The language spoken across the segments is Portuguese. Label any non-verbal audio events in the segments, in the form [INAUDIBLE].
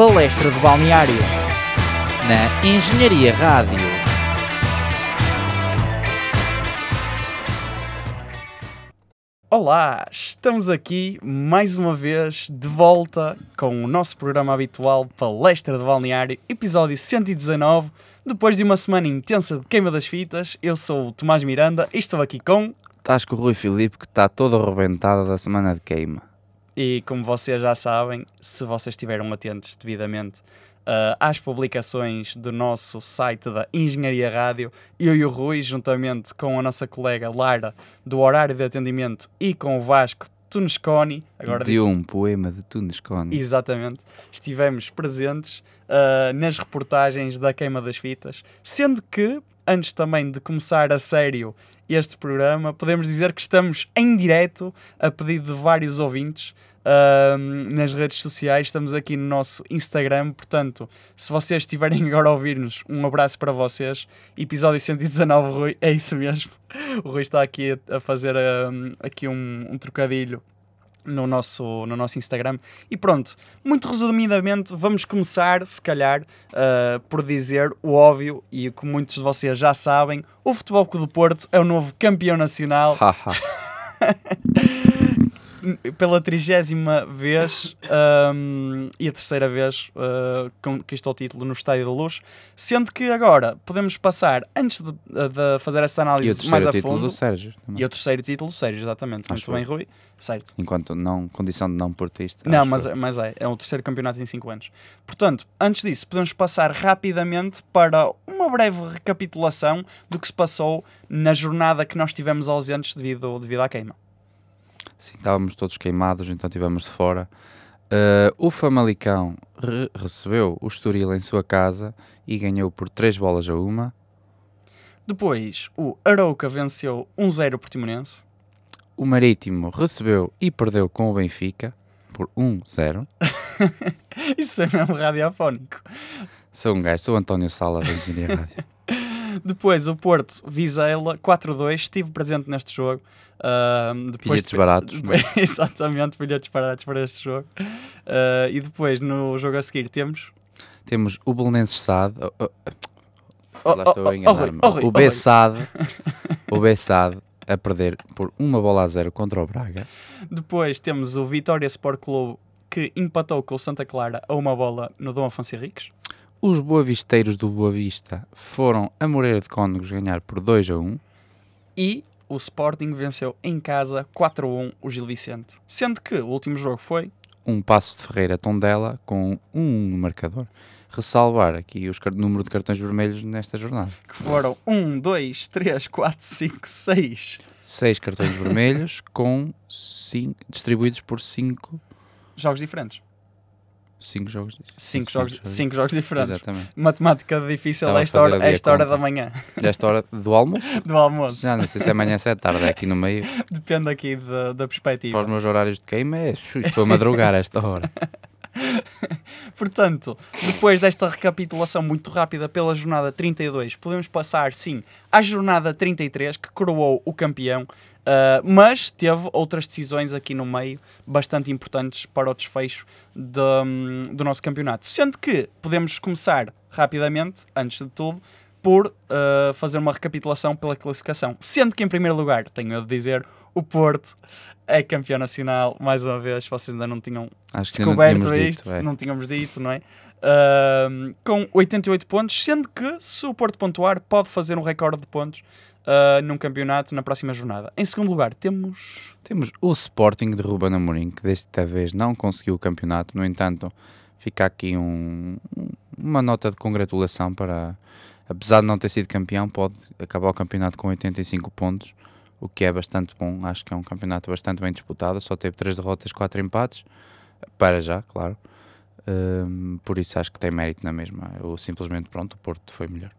Palestra de Balneário. Na Engenharia Rádio. Olá, estamos aqui mais uma vez de volta com o nosso programa habitual Palestra de Balneário, episódio 119. Depois de uma semana intensa de queima das fitas, eu sou o Tomás Miranda e estou aqui com. Estás com o Rui Filipe que está todo arrebentado da semana de queima. E como vocês já sabem, se vocês estiveram atentos devidamente uh, às publicações do nosso site da Engenharia Rádio, eu e o Rui, juntamente com a nossa colega Lara, do Horário de Atendimento, e com o Vasco Tunesconi, agora de disse- um poema de Tunescone. Exatamente. Estivemos presentes ah, nas reportagens da queima das fitas, sendo que, antes também de começar a sério este programa, podemos dizer que estamos em direto, a pedido de vários ouvintes, nas redes sociais. Estamos aqui no nosso Instagram, portanto, se vocês estiverem [LAUGHS] agora a ouvir-nos, um abraço para vocês. Episódio 119, Rui, [LAUGHS] é isso mesmo. O Rui está aqui a, fazer ah, aqui um, um trocadilho no nosso, no nosso Instagram. E pronto, muito resumidamente, vamos começar, se calhar, uh, por dizer o óbvio e o que muitos de vocês já sabem: o Futebol Clube do Porto é o novo campeão nacional. [LAUGHS] pela trigésima vez um, e a terceira vez uh, conquistou o título no Estádio da Luz, sendo que agora podemos passar, antes de, de fazer essa e o análise mais terceiro a título fundo, do Sérgio. também. e o terceiro título, Sérgio, exatamente, Acho muito bem. Rui, certo. Enquanto não, condição de não portista. Não, mas, eu. mas é, é o terceiro campeonato em 5 anos. Portanto, antes disso, podemos passar rapidamente para uma breve recapitulação do que se passou na jornada que nós tivemos ausentes devido, devido à queima. Sim, estávamos todos queimados, então estivemos de fora. Uh, o Famalicão re- recebeu o Estoril em sua casa e ganhou por 3 bolas a uma. Depois, o Arauca venceu 1-0 o Portimonense. O Marítimo recebeu e perdeu com o Benfica por 1-0. [LAUGHS] Isso é mesmo radiofónico. Sou um gajo, sou o António Sala da Engenharia Rádio. [LAUGHS] Depois, o Porto Vizela 4-2. Estive presente neste jogo. Ah, depois Bilhetes baratos, é? [LAUGHS] Exatamente, bilhetes baratos para este jogo. Ah, e depois, no jogo a seguir, temos Temos o Belenenses SAD. oh, oh, Oh, lá estou oh, a enganar-me. oh, Rui, oh, o. Bessade. o Bessade a perder por uma bola a zero contra o Braga. Depois temos o Vitória Sport Clube que empatou com o Santa Clara a uma bola no Dom Afonso Henriques. Os boavisteiros do Boa Vista foram a Moreira de Cónegos ganhar por 2 a 1. E o Sporting venceu em casa 4-1 o Gil Vicente. Sendo que o último jogo foi Um passo de Ferreira Tondela com um no marcador. Ressalvar aqui car- número de cartões vermelhos nesta jornada. que foram 1, 2, 3, 4, 5, 6 Seis cartões vermelhos com cinco, distribuídos por 5 jogos diferentes. Cinco jogos. 5 jogos, cinco jogos diferentes. Exatamente. Matemática difícil Estava a a esta hora, a esta hora da manhã, Desta hora do almoço? [LAUGHS] do almoço. Já não sei se é amanhã, se é tarde, é aqui no meio. [LAUGHS] Depende aqui da, da Para perspectiva. os meus horários de queima, é, estou a madrugar esta hora. [LAUGHS] Portanto, depois desta recapitulação muito rápida pela jornada 32, podemos passar sim à jornada 33, que coroou o campeão, ah, mas teve outras decisões aqui no meio bastante importantes para o desfecho de, hum, do nosso campeonato. Sendo que podemos começar rapidamente, antes de tudo, por ah, fazer uma recapitulação pela classificação. Sendo que, em primeiro lugar, tenho a dizer, o Porto é campeão nacional, mais uma vez, vocês ainda não tinham Acho não descoberto tínhamos isto, dito, não tínhamos dito, não é? Ahm, com 88 pontos, sendo que se o Porto pontuar, pode fazer um recorde de pontos ah, num campeonato na próxima jornada. Em segundo lugar, temos. Temos o Sporting de Ruben Amorim, que desta vez não conseguiu o campeonato. No entanto, fica aqui um- uma nota de congratulação para, apesar de não ter sido campeão, pode acabar o campeonato com 85 pontos, o que é bastante bom. Acho que é um campeonato bastante bem disputado. Só teve 3 derrotas, 4 empates, para já, claro. Hum, por isso acho que tem mérito na mesma. Eu simplesmente, pronto, o Porto foi melhor.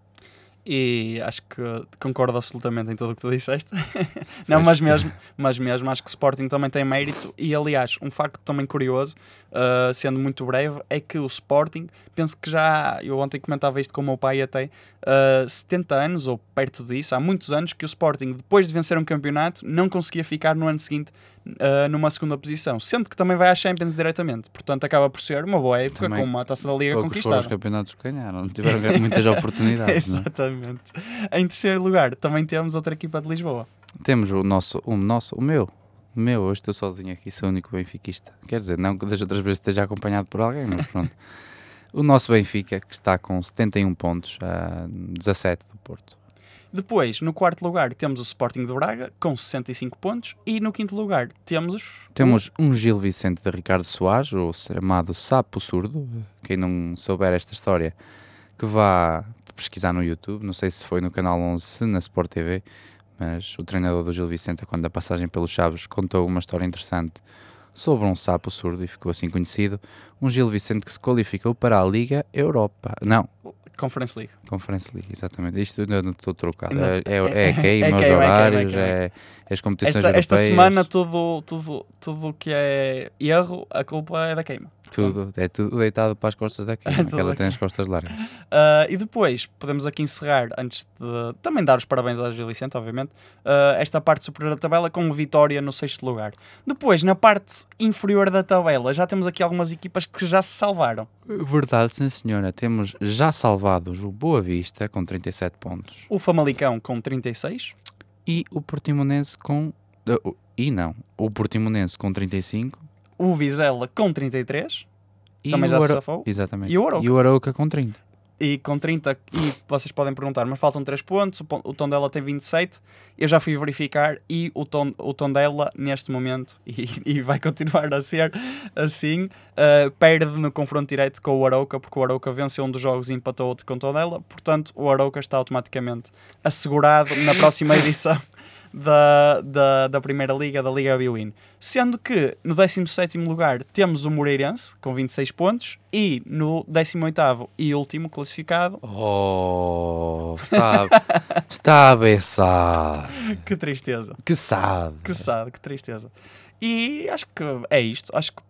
E acho que concordo absolutamente em tudo o que tu disseste. [LAUGHS] não, mas mesmo, mas mesmo acho que o Sporting também tem mérito. E aliás, um facto também curioso, ah, sendo muito breve, é que o Sporting, penso que já, eu ontem comentava isto com o meu pai até, ah, 70 anos ou perto disso, há muitos anos que o Sporting, depois de vencer um campeonato, não conseguia ficar no ano seguinte uh, numa segunda posição, sendo que também vai à Champions diretamente. Portanto, acaba por ser uma boa época Também com uma taça da Liga foram os conquistada. campeonatos que ganharam, não tiveram muitas [LAUGHS] oportunidades. não é? Exatamente. Em terceiro lugar, também temos outra equipa de Lisboa. Temos o nosso, o nosso, o meu, meu, hoje estou sozinho aqui, sou o único benfiquista. Quer dizer, não que das outras vezes esteja acompanhado por alguém, mas pronto. [LAUGHS] o nosso Benfica, que está com 71 pontos, a 17 do Porto. Depois, no quarto lugar, temos o Sporting de Braga, com 65 pontos. E no quinto lugar, temos... Temos um Gil Vicente de Ricardo Soares, o chamado Sapo Surdo. Quem não souber esta história, que vá pesquisar no YouTube. Não sei se foi no canal 11, se na Sport TV, mas o treinador do Gil Vicente, quando da passagem pelos Chaves, contou uma história interessante sobre um sapo surdo e ficou assim conhecido. Um Gil Vicente que se qualificou para a Liga Europa. Não, Conference League. Conference League, exatamente. Isto eu não estou trocado. Não- É, é, é, [LAUGHS] é queima, os é queima, horários, é queima. é, é as competições Esta, europeias. esta semana, tudo tudo tudo que é erro, a culpa é da queima. Tudo, é tudo deitado para as costas da queima, [LAUGHS] É que ela tem as costas largas. [LAUGHS] Ah, e depois, podemos aqui encerrar, antes de também dar os parabéns ao Gil Vicente, obviamente, ah, esta parte superior da tabela com vitória no sexto lugar. Depois, na parte inferior da tabela, já temos aqui algumas equipas que já se salvaram. Verdade, sim senhora. Temos já salvados o Boa Vista com 37 pontos O Famalicão com 36, e o Portimonense com. o- E não, o Portimonense com 35 o Vizela com 33, e também o já se Ara- safou, Exatamente. E o Arouca. E o Arouca com 30. E com 30, e vocês podem perguntar, mas faltam 3 pontos, o, o Tondela tem 27, eu já fui verificar e o, ton, o Tondela, neste momento, [LAUGHS] e, e vai continuar a ser assim, uh, perde no confronto direto com o Arauca, porque o Arauca venceu um dos jogos e empatou outro com o Tondela, portanto o Arauca está automaticamente assegurado na próxima [LAUGHS] edição da, da, da Primeira Liga, da Liga Biwin. Sendo que no 17º lugar temos o Moreirense, com 26 pontos, e no 18º e último classificado, Oh, está, [LAUGHS] está a beçar. que tristeza, Que sabe. que sad, que tristeza. E acho que é isto, acho que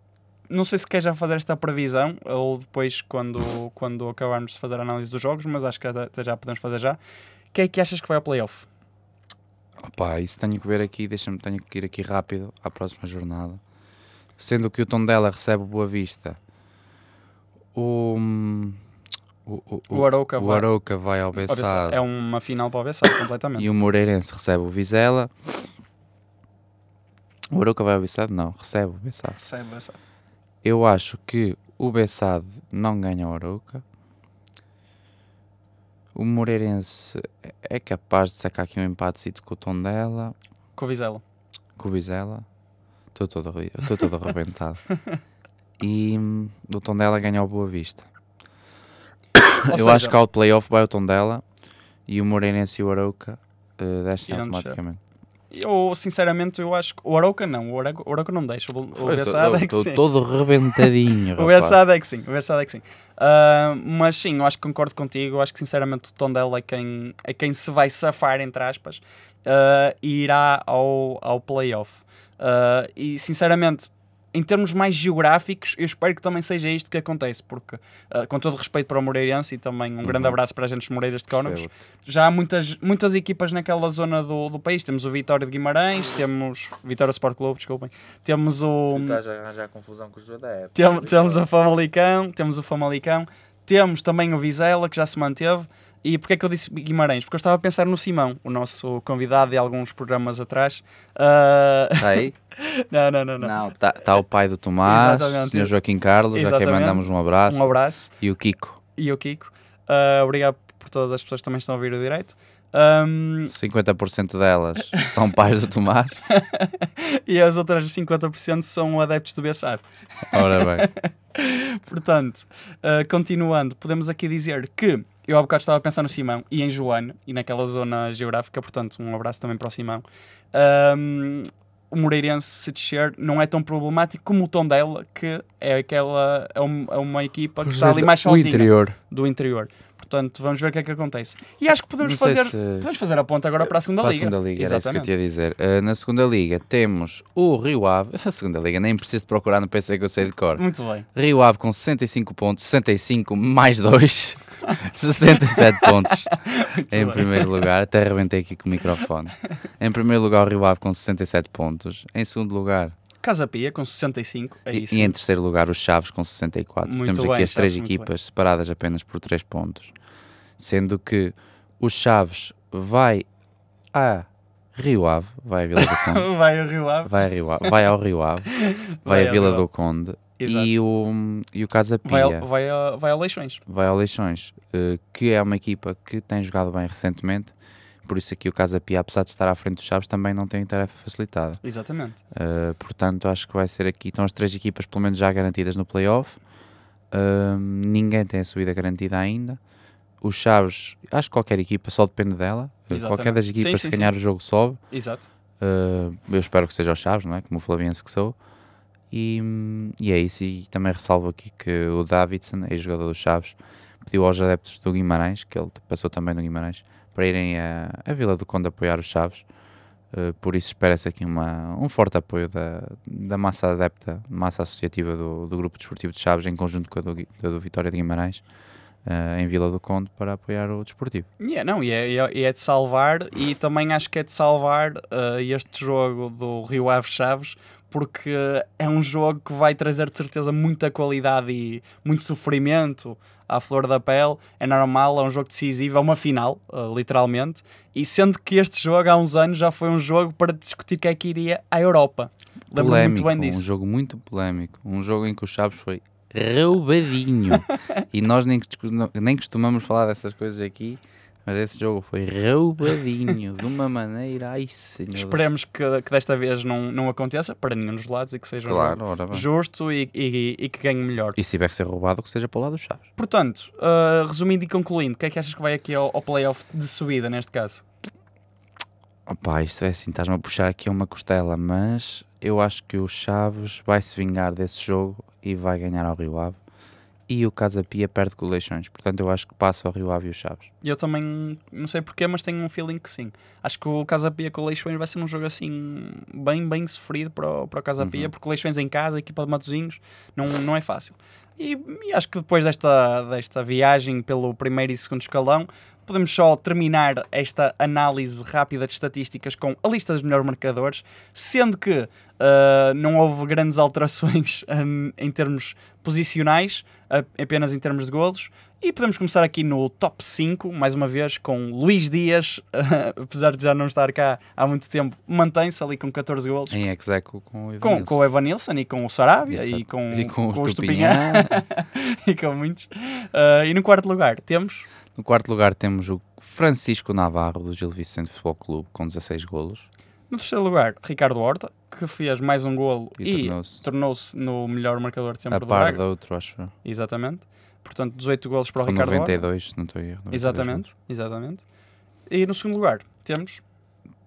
não sei se quer já fazer esta previsão ou depois quando, quando acabarmos de fazer a análise dos jogos, mas acho que até já podemos fazer já. Quem é que achas que vai ao playoff? Opá, isso tenho que ver aqui, deixa-me, tenho que ir aqui rápido à próxima jornada. Sendo que o Tondela recebe o Boa Vista, o, o, o, O Arauca o vai. Arouca vai ao. Bessade É uma final para o Bessade, [COUGHS] completamente. e o Moreirense recebe o Vizela. O Arouca vai ao Bessade? Não, recebe o Bessade. Recebe o Bessade. Eu acho que o Bessade não ganha o Arouca. O Moreirense é capaz de sacar aqui um empatecito com o Tondela. Com o Vizela. com o Vizela. Estou todo, estou todo arrebentado. [LAUGHS] E hum, o Tondela ganha o Boa Vista. [COUGHS] Ou Eu seja, acho que ao playoff vai o Tondela e o Moreirense e o Arauca uh, descem descer. Eu, sinceramente, eu acho que o Arauca não, o Arauca, o Arauca não deixa, o, Bessade é que Estou sim. todo rebentadinho, [LAUGHS] O rapaz. Bessade é que sim, o Bessade é que sim. Ah, mas sim, eu acho que concordo contigo. Eu acho que sinceramente o Tondela é quem, é quem se vai safar, entre aspas, ah, e irá ao, ao playoff. Ah, e sinceramente, em termos mais geográficos, eu espero que também seja isto que acontece, porque, ah, com todo respeito para o Moreirense e também um grande Uhum. abraço para a gente dos Moreiras de Cónagos, já há muitas, muitas equipas naquela zona do, do país. Temos o Vitória de Guimarães, temos Vitória Sport Clube, desculpem, temos o. Estás a arranjar confusão com os adeptos. Tem- temos o Famalicão, temos o Famalicão, temos também o Vizela, que já se manteve. E porquê é que eu disse Guimarães? Porque eu estava a pensar no Simão, o nosso convidado de alguns programas atrás. Está aí? [LAUGHS] não, não, não, não. Não, está tá o pai do Tomás, Exatamente. o senhor Joaquim Carlos, a quem Exatamente. mandamos um abraço, Um abraço. e o Kiko. E o Kiko. Ah, obrigado por todas as pessoas que também estão a ouvir o direito. Ahm, 50% delas são pais do Tomás. [LAUGHS] e as outras 50% são adeptos do Bessade. Ora bem. [LAUGHS] Portanto, uh, continuando, podemos aqui dizer que eu há bocado estava a pensar no Simão e em Joano e naquela zona geográfica, portanto, um abraço também para o Simão. Um, o Moreirense, se descer, não é tão problemático como o Tondela, que é, aquela, é, um- é uma equipa que está ali mais sozinha interior. do interior. Portanto, vamos ver o que é que acontece. E acho que podemos fazer, se- podemos fazer a ponta agora para a segunda Para a liga. segunda liga, era isso que eu Exatamente. te ia dizer. Uh, na segunda liga temos o Rio Ave. [LAUGHS] A segunda liga nem preciso de procurar no PC que eu sei de cor. Muito bem. Rio Ave com 65 pontos, 65 mais 2. [LAUGHS] 67 pontos Muito em bem. primeiro lugar. Até arrebentei aqui com o microfone. Em primeiro lugar, o Rio Ave com 67 pontos. Em segundo lugar, Casa Pia com 65. É e, isso. e em terceiro lugar, os Chaves com 64. Muito Temos aqui bem, as três Chaves, equipas separadas apenas por 3 pontos. Sendo que os Chaves vai a Rio Ave, vai a Vila do [LAUGHS] Conde. Vai o Rio Ave. Vai, Rio Ave, vai ao Rio Ave, vai, Vai a ao Vila do Conde Exato. e o, e o Casa Pia Vai, vai, ao, vai, ao, vai ao Leixões. ao Leixões, eh, que é uma equipa que tem jogado bem recentemente. Por isso aqui o Casa Pia, apesar de estar à frente dos Chaves, também não tem tarefa facilitada. Exatamente. Uh, portanto, acho que vai ser aqui. Estão as três equipas, pelo menos, já garantidas no playoff. Uh, ninguém tem a subida garantida ainda. Os Chaves, acho que qualquer equipa só depende dela. Uh, Exatamente. Qualquer das Sim, equipas, sim, se ganhar o jogo, sobe. Exato. Eu espero que seja os Chaves, não é? Como o Flaviense que sou. E, e é isso. E também ressalvo aqui que o Davidson, ex-jogador dos Chaves, pediu aos adeptos do Guimarães, que ele passou também no Guimarães, para irem à, à Vila do Conde apoiar os Chaves. Uh, por isso espera-se aqui uma, um forte apoio da, da massa adepta, massa associativa do, do Grupo Desportivo de Chaves, em conjunto com a do, do Vitória de Guimarães, uh, em Vila do Conde, para apoiar o Desportivo. É, não, e é, é- é de salvar, e também acho que é de salvar eh, este jogo do Rio Ave Chaves, porque é um jogo que vai trazer de certeza muita qualidade e muito sofrimento à flor da pele. É normal, é um jogo decisivo, é uma final, eh, literalmente. E sendo que este jogo há uns anos já foi um jogo para discutir quem é que iria à Europa. Lembro-me muito bem um disso. jogo muito polémico, um jogo em que o Chaves foi roubadinho. [LAUGHS] e nós nem, nem costumamos falar dessas coisas aqui, mas esse jogo foi roubadinho, de uma maneira, ai senhor. Esperemos que, que desta vez não, não aconteça para nenhum dos lados e que seja um Claro, bem. justo e, e- e que ganhe melhor. E se tiver que ser roubado, que seja para o lado dos Chaves. Portanto, uh, resumindo e concluindo, o que é que achas que vai aqui ao, ao playoff de subida neste caso? Opa, isto é assim, estás-me a puxar aqui uma costela, mas eu acho que o Chaves vai se vingar desse jogo e vai ganhar ao Rio Ave. E o Casa Pia perde com o Leixões. Portanto, eu acho que passa ao Rio Ave e o Chaves. Eu também não sei porquê, mas tenho um feeling que sim. Acho que o Casa Pia com o Leixões vai ser um jogo assim bem, bem sofrido para o, para o Casa Pia, Uhum. porque o Leixões em casa, equipa de Matozinhos, não, não é fácil. E, e acho que depois desta, desta viagem pelo primeiro e segundo escalão, podemos só terminar esta análise rápida de estatísticas com a lista dos melhores marcadores, sendo que ah, não houve grandes alterações [LAUGHS] hum, em termos posicionais, a- apenas em termos de golos. E podemos começar aqui no top 5, mais uma vez, com Luís Dias, apesar de já não estar cá há muito tempo, mantém-se ali com 14 golos. Em execo com o Com, Evanilson. com o Evanilson e com o Sarabia e com, E com o o Estupinhã. [LAUGHS] e com muitos. Ah, e no quarto lugar temos No quarto lugar temos o Francisco Navarro do Gil Vicente Futebol Clube com 16 golos. no terceiro lugar Ricardo Horta, que fez mais um golo E e, tornou-se tornou-se no melhor marcador de sempre a do par Braga. da outro, acho. Exatamente. Portanto, 18 golos para o Com Ricardo Horta. 92, se não estou a erro. 92 Exatamente, exatamente. E no segundo lugar temos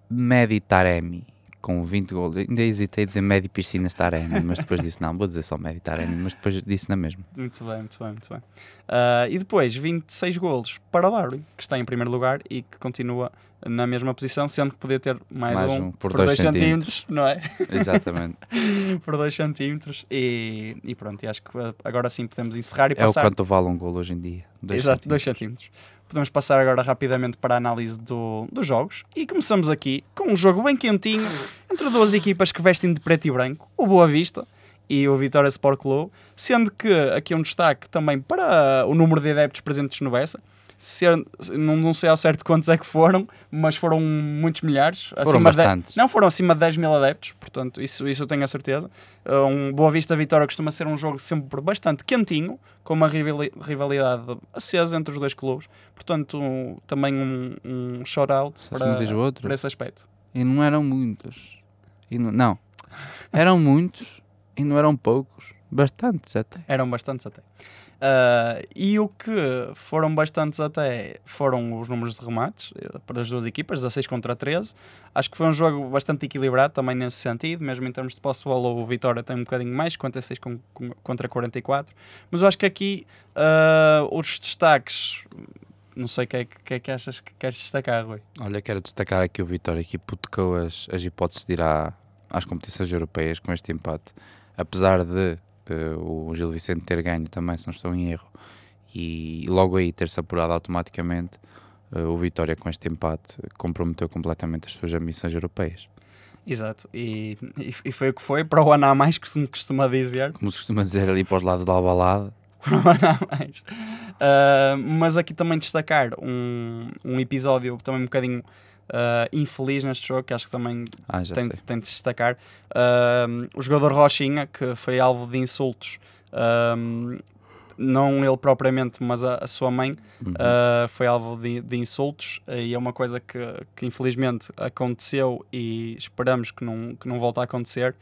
Medi Taremi com 20 golos. Ainda hesitei a dizer Medi Piscinas Taremi, mas depois disse não, vou dizer só Medi Taremi, mas depois disse na mesma. Muito bem, muito bem, muito bem. Ah, e depois 26 golos para o Darwin, que está em primeiro lugar e que continua na mesma posição, sendo que podia ter mais, Mais um, um por dois dois centímetros, não é? Exatamente. [LAUGHS] por 2 centímetros. E, e pronto, e acho que agora sim podemos encerrar e é o passar. quanto vale um golo hoje em dia. Dois Exato, 2 centímetros. centímetros. Podemos passar agora rapidamente para a análise do, dos jogos e começamos aqui com um jogo bem quentinho entre duas equipas que vestem de preto e branco, o Boa Vista e o Vitória Sport Clube, sendo que aqui um destaque também para o número de adeptos presentes no Bessa. Ser, não, não sei ao certo quantos é que foram, mas foram muitos milhares. Foram acima de- bastantes. não, foram acima de 10 mil adeptos, portanto, isso, isso eu tenho a certeza. Uh, Um Boa Vista Vitória costuma ser um jogo sempre bastante quentinho, com uma rivali- rivalidade acesa entre os dois clubes, portanto, também um, um shout-out para, para esse aspecto. E não eram muitos. E não, não. Eram muitos e não eram poucos. Bastantes até. Eram bastantes até. Uh, e o que foram bastantes até foram os números de remates eh, para as duas equipas, 16 contra 13. Acho que foi um jogo bastante equilibrado também nesse sentido, mesmo em termos de posse de bola, o Vitória tem um bocadinho mais, 56 com, com, contra 44. Mas eu acho que aqui uh, os destaques, não sei o que, é que- é que achas que queres destacar, Rui. Olha, quero destacar aqui o Vitória que hipotecou as, as hipóteses de ir à- às competições europeias com este empate. Apesar de o Gil Vicente ter ganho também, se não estou em erro, e logo aí ter-se apurado automaticamente uh, o Vitória com este empate comprometeu completamente as suas ambições europeias. Exato, e, e, foi o que foi, para o ano a mais, que se costuma dizer. Como se costuma dizer ali para os lados da Albalade. [LAUGHS] Para o ano a mais. Uh, mas aqui também destacar um, um episódio também um bocadinho uh, infeliz neste jogo, que acho que também ah, tem, tem, de destacar. Uh, o jogador Rochinha, que foi alvo de insultos, uh, não ele propriamente, mas a, a sua mãe, uhum. foi alvo de, de, insultos, e é uma coisa que, que infelizmente aconteceu e esperamos que não, que não volte a acontecer.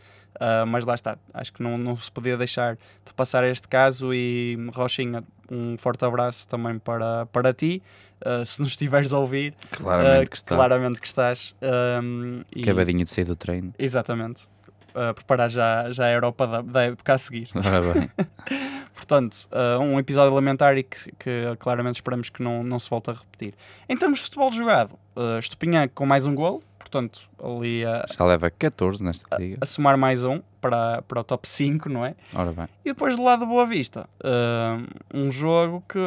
Uh, mas lá está, acho que não, não se podia deixar de passar este caso e Rochinha, um forte abraço também para, para ti, uh, se nos estiveres a ouvir, claramente, uh, que, está. claramente que estás. Um, e... Acabadinho de sair do treino. Exatamente. Uh, preparar já, já a Europa da, da época a seguir. [LAUGHS] [LAUGHS] Portanto, uh, um episódio elementar e que, que, claramente esperamos que não, não se volte a repetir. Em termos de futebol jogado, uh, Estupinhã com mais um gol, portanto, ali a, já leva 14 nesta liga. A, a, somar mais um para, para o top 5, não é? Ora bem. E depois do lado do Boa Vista, uh, um jogo que,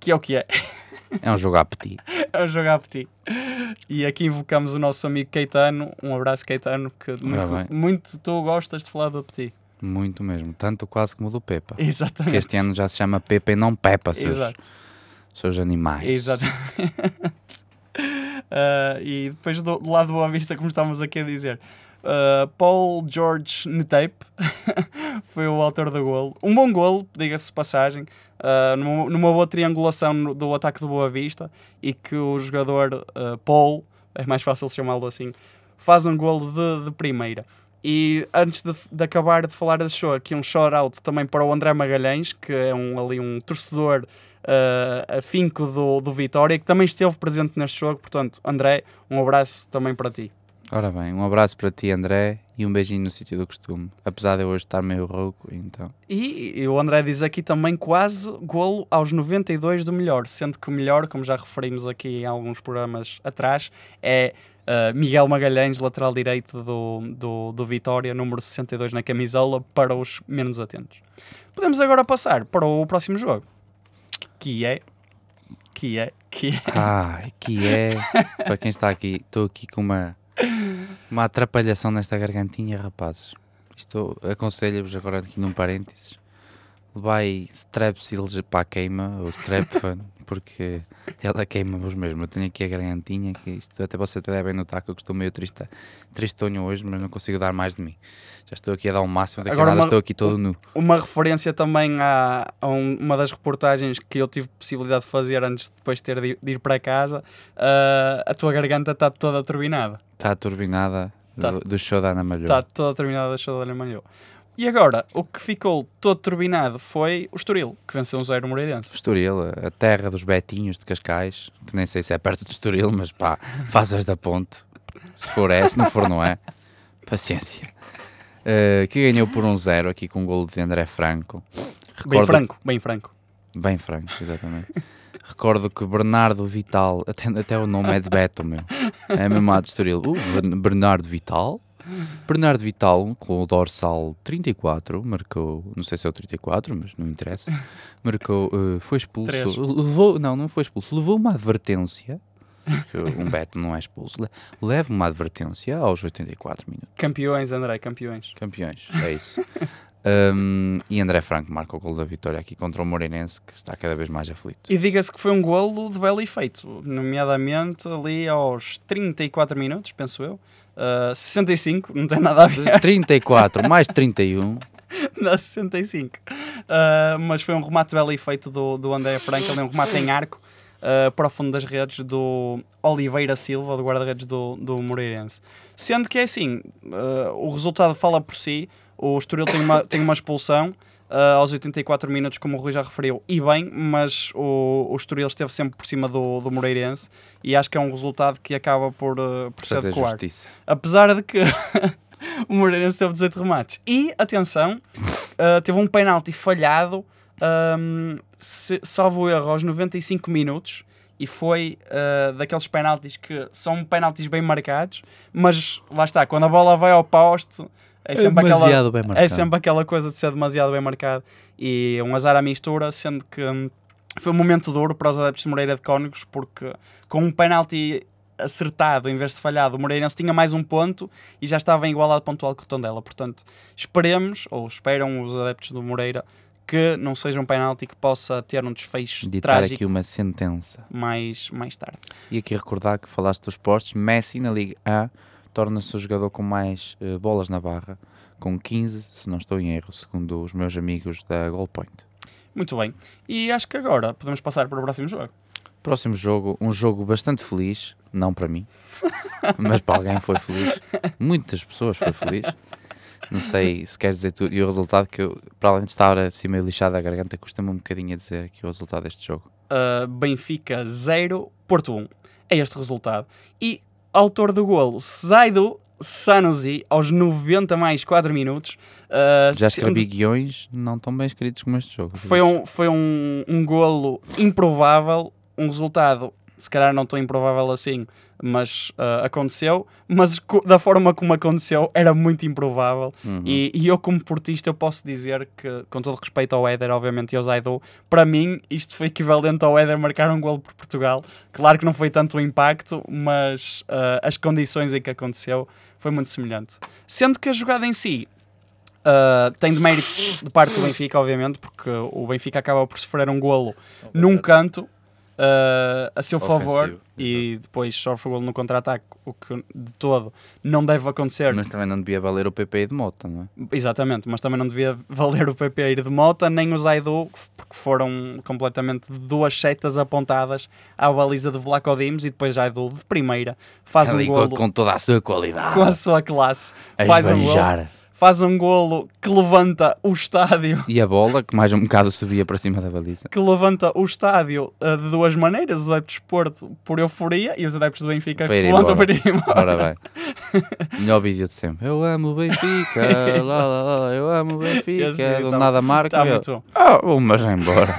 que é o que é. [LAUGHS] É um jogo a petit. é um jogo a petit. E aqui invocamos o nosso amigo Caetano. Um abraço, Caetano, que muito, muito tu gostas de falar do petit. Muito mesmo. Tanto quase como do Pepa. Exatamente. Que este ano já se chama Pepa e não Pepa, seus, Exato. seus animais. Exatamente. uh, [LAUGHS] e depois do, do lado do Boa Vista, como estávamos aqui a dizer, Uh, Paul George Netape [LAUGHS] foi o autor do golo. Um bom golo, diga-se passagem, uh, numa, numa, boa triangulação do ataque do Boa Vista e que o jogador uh, Paul, é mais fácil chamá-lo assim, faz um golo de, de primeira. E antes de, de, acabar de falar desse show, aqui um shout-out também para o André Magalhães, que é um, ali um torcedor uh, afinco do, do Vitória, que também esteve presente neste jogo. Portanto, André, um abraço também para ti. Ora bem, um abraço para ti, André, e um beijinho no sítio do costume. Apesar de eu hoje estar meio rouco, então. E, o André diz aqui também quase golo aos 92 do melhor, sendo que o melhor, como já referimos aqui em alguns programas atrás, é uh, Miguel Magalhães, lateral direito do, do, do Vitória, número 62 na camisola, para os menos atentos. Podemos agora passar para o próximo jogo, que é. Que é. Que é. Ah, que é. [LAUGHS] para quem está aqui, estou aqui com uma uma atrapalhação nesta gargantinha, rapazes. Isto aconselho-vos agora aqui num parênteses. Vai Strepsils para a queima, ou Strepfan, [LAUGHS] porque ela queima-vos mesmo. Eu tenho aqui a gargantinha, que isto até você até devem notar que eu estou meio triste, tristonho hoje, mas não consigo dar mais de mim. Já estou aqui a dar o um máximo, daqui Agora, a nada estou aqui todo nu. Uma referência também a, a um, uma das reportagens que eu tive possibilidade de fazer antes de depois ter de, de ir para casa. Uh, a tua garganta está toda turbinada. Está turbinada tá. do, do show da Ana Malhou. Está toda turbinada do show da Ana Malhou. E agora, o que ficou todo turbinado foi o Estoril, que venceu um zero Moreirense. O Estoril, a terra dos Betinhos de Cascais, que nem sei se é perto do Estoril, mas pá, fazes da ponte. Se for é, se não for não é. Paciência. Uh, que ganhou por um zero aqui com o um golo de André Franco. Recordo... Bem franco, bem franco. Bem franco, exatamente. Recordo que Bernardo Vital, até, até o nome é de Beto, meu. É mesmo a de Estoril. Uh, Bernardo Vital. Bernardo Vital, com o dorsal 34, marcou, não sei se é o 34, mas não interessa, marcou, uh, foi expulso, levou, não, não foi expulso, levou uma advertência um Beto não é expulso. Leva uma advertência aos 84 minutos. Campeões, André, campeões. Campeões, é isso. Um, e André Franco marca o gol da vitória aqui contra o Moreirense, que está cada vez mais aflito. E diga-se que foi um golo de belo efeito, nomeadamente ali aos 34 minutos, penso eu. Uh, 65, não tem nada a ver. [LAUGHS] 34 mais 31. Dá 65. Uh, mas foi um remate belo efeito do, do André Franco, ali um remate em arco uh, para o fundo das redes do Oliveira Silva, do guarda-redes do, do Moreirense. Sendo que é assim, uh, o resultado fala por si, o Estoril tem uma, tem uma expulsão uh, aos 84 minutos, como o Rui já referiu, e bem, mas o, o Estoril esteve sempre por cima do, do Moreirense e acho que é um resultado que acaba por, uh, por ser adequar. Apesar de que [LAUGHS] o Moreirense teve 18 remates. E, atenção, uh, teve um penalti falhado um, se, salvo erro, aos 95 minutos. E foi uh, daqueles penaltis que são penaltis bem marcados, mas lá está, quando a bola vai ao poste, É sempre, aquela, demasiado bem marcado. é sempre aquela coisa de ser demasiado bem marcado e um azar à mistura, sendo que hum, foi um momento duro para os adeptos de Moreira de Cónigos, porque com um penalti acertado em vez de falhado, o Moreirense tinha mais um ponto e já estava em igualdade pontual com o Tondela. Portanto, esperemos, ou esperam os adeptos do Moreira, que não seja um penalti que possa ter um desfecho Ditar trágico aqui uma sentença. mais, mais tarde. E aqui recordar que falaste dos postos, Messi na Liga A torna-se o jogador com mais eh, bolas na barra, com 15, se não estou em erro, segundo os meus amigos da Goalpoint. Muito bem. E acho que agora podemos passar para o próximo jogo. Próximo jogo, um jogo bastante feliz, não para mim, [LAUGHS] mas para alguém foi feliz. Muitas pessoas foi feliz. Não sei se queres dizer tu. E o resultado que eu, para além de estar assim meio lixado a garganta, custa-me um bocadinho a dizer aqui o resultado deste jogo. Uh, Benfica 0, Porto 1. É este resultado. E autor do golo, Zaido Sanusi, aos 90 mais 4 minutos. uh, Já sendo- escrevi guiões não tão bem escritos como este jogo. Foi um, foi um, um golo improvável, um resultado, se calhar não tão improvável assim, mas ah, aconteceu. Mas da forma como aconteceu, era muito improvável. Uhum. E, e eu, como portista, eu posso dizer que, com todo respeito ao Éder, obviamente, e ao Zaidu, para mim, isto foi equivalente ao Éder marcar um golo por Portugal. Claro que não foi tanto o impacto, mas ah, as condições em que aconteceu foi muito semelhante. Sendo que a jogada em si ah, tem de mérito de parte do Benfica, obviamente, porque o Benfica acaba por sofrer um golo num canto ah, a seu Ofensivo, favor e depois sofre o golo no contra-ataque, o que de todo não deve acontecer. Mas também não devia valer o PP de Mota, não é? Exatamente, mas também não devia valer o PP ir de Mota nem o Zaidu, porque foram completamente duas setas apontadas à baliza de Vlaco Dimos e depois Zaidu de primeira faz um Ali com, toda a sua qualidade. com a sua classe, a faz um golo, esbanjar. Faz um golo que levanta o estádio E a bola, que mais um bocado subia para cima da baliza. que levanta o estádio eh, de duas maneiras, os adeptos de Porto por euforia e os adeptos do Benfica que Para se ir levantam para ir embora. Ora bem. Melhor vídeo de sempre. Eu amo o Benfica. [LAUGHS] lá, lá, lá, eu amo o Benfica. Esse Do tá- nada marca. Está eu, muito bom, Ah, vou mas embora.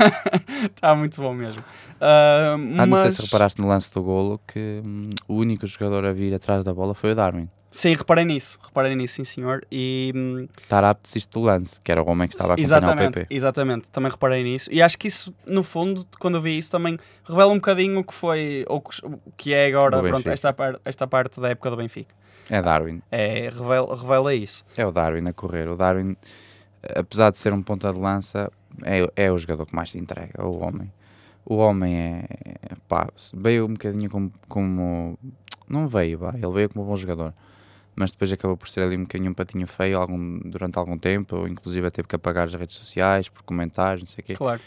está [LAUGHS] muito bom mesmo. Ah, Ah, não sei mas- se reparaste no lance do golo que hum, o único jogador a vir atrás da bola foi o Darwin. Sim, reparei nisso, reparei nisso, sim senhor. E hum, Tarap desiste do lance, que era o homem que estava a acompanhar o exatamente, PP. exatamente, também reparei nisso. E acho que isso, no fundo, quando eu vi isso, também revela um bocadinho o que foi, ou que- o que é agora, pronto, esta, esta parte da época do Benfica. É Darwin. É, revela, revela isso. É o Darwin a correr. O Darwin, apesar de ser um ponta de lança, é, é o jogador que mais se entrega, é o homem. O homem é. pá, veio um bocadinho como. como não veio, vá, ele veio como um bom jogador. Mas depois acabou por ser ali um bocadinho um patinho feio algum, durante algum tempo, ou inclusive teve que apagar as redes sociais por comentários, não sei o quê. Claro.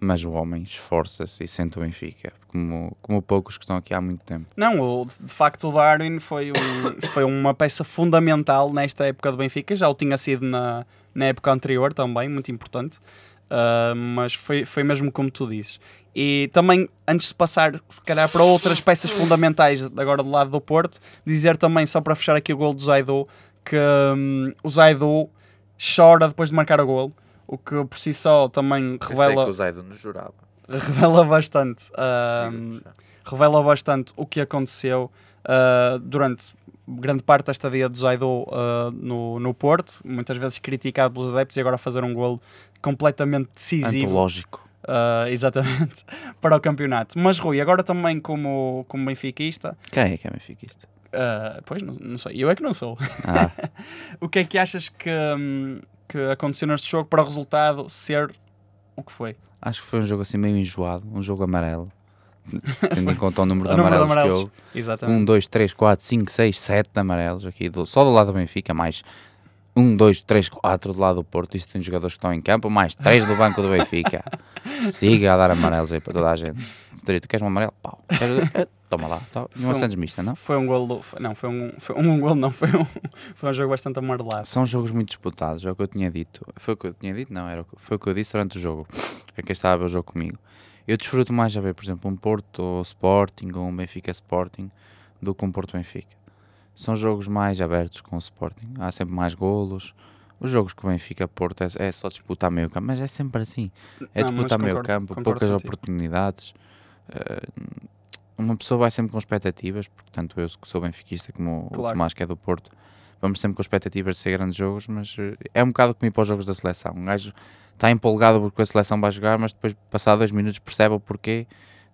Mas o homem esforça-se e sente o Benfica, como, como poucos que estão aqui há muito tempo. Não, o- de facto o Darwin foi, um- [COUGHS] foi uma peça fundamental nesta época do Benfica, já o tinha sido na, na época anterior também, muito importante, Ah, mas foi, foi mesmo como tu dizes. E também, antes de passar, se calhar, para outras peças fundamentais agora do lado do Porto, dizer também, só para fechar aqui o gol do Zaidu, que hum, o Zaidu chora depois de marcar o gol, o que por si só também revela o Zaido nos jurava. revela bastante ahm, revela bastante o que aconteceu ah, durante grande parte da estadia do Zaido ah, no, no Porto, muitas vezes criticado pelos adeptos e agora fazer um golo completamente decisivo Antológico. Ah, exatamente [LAUGHS] para o campeonato. Mas Rui, agora também como, como benfiquista, Quem é que é benfiquista? ah, pois não, não sei, eu é que não sou. Ah, [LAUGHS] o que é que achas que, hum, que aconteceu neste jogo para o resultado ser o que foi? acho que foi um jogo assim meio enjoado, um jogo amarelo. [LAUGHS] Tendo em conta o número de O número de amarelos, que amarelos. houve. Exatamente. 1, 2, 3, 4, 5, 6, 7 de amarelos aqui, do- só do lado do Benfica, mais 1, 2, 3, 4 do lado do Porto. Isso tem jogadores que estão em campo, mais 3 do banco do Benfica. [LAUGHS] Siga a dar amarelos aí para toda a gente. Tu queres um amarelo? Pau. Queres- eh, Toma lá. Uma Foi um- Santos mista, não? Foi um gol, do- não, foi um, foi um, gol, não, foi um, foi um jogo bastante amarelado. São jogos muito disputados, é o que eu tinha dito. Foi o que eu tinha dito? Não, era o que, foi o que eu disse durante o jogo. É quem estava a ver o jogo comigo. Eu desfruto mais a ver, por exemplo, um Porto Sporting ou um Benfica Sporting do que um Porto Benfica. São jogos mais abertos com o Sporting. Há sempre mais golos. Os jogos que o Benfica Porto é, é só disputar meio campo, mas é sempre assim. É Não, disputar meio campo, poucas oportunidades. Eh, uma pessoa vai sempre com expectativas, porque tanto eu que sou benfiquista como o Claro. Tomás que é do Porto, vamos sempre com expectativas de ser grandes jogos, mas uh, é um bocado como ir para os jogos da seleção. Um gajo está empolgado porque a seleção vai jogar, mas depois, passar dois minutos, percebe o porquê.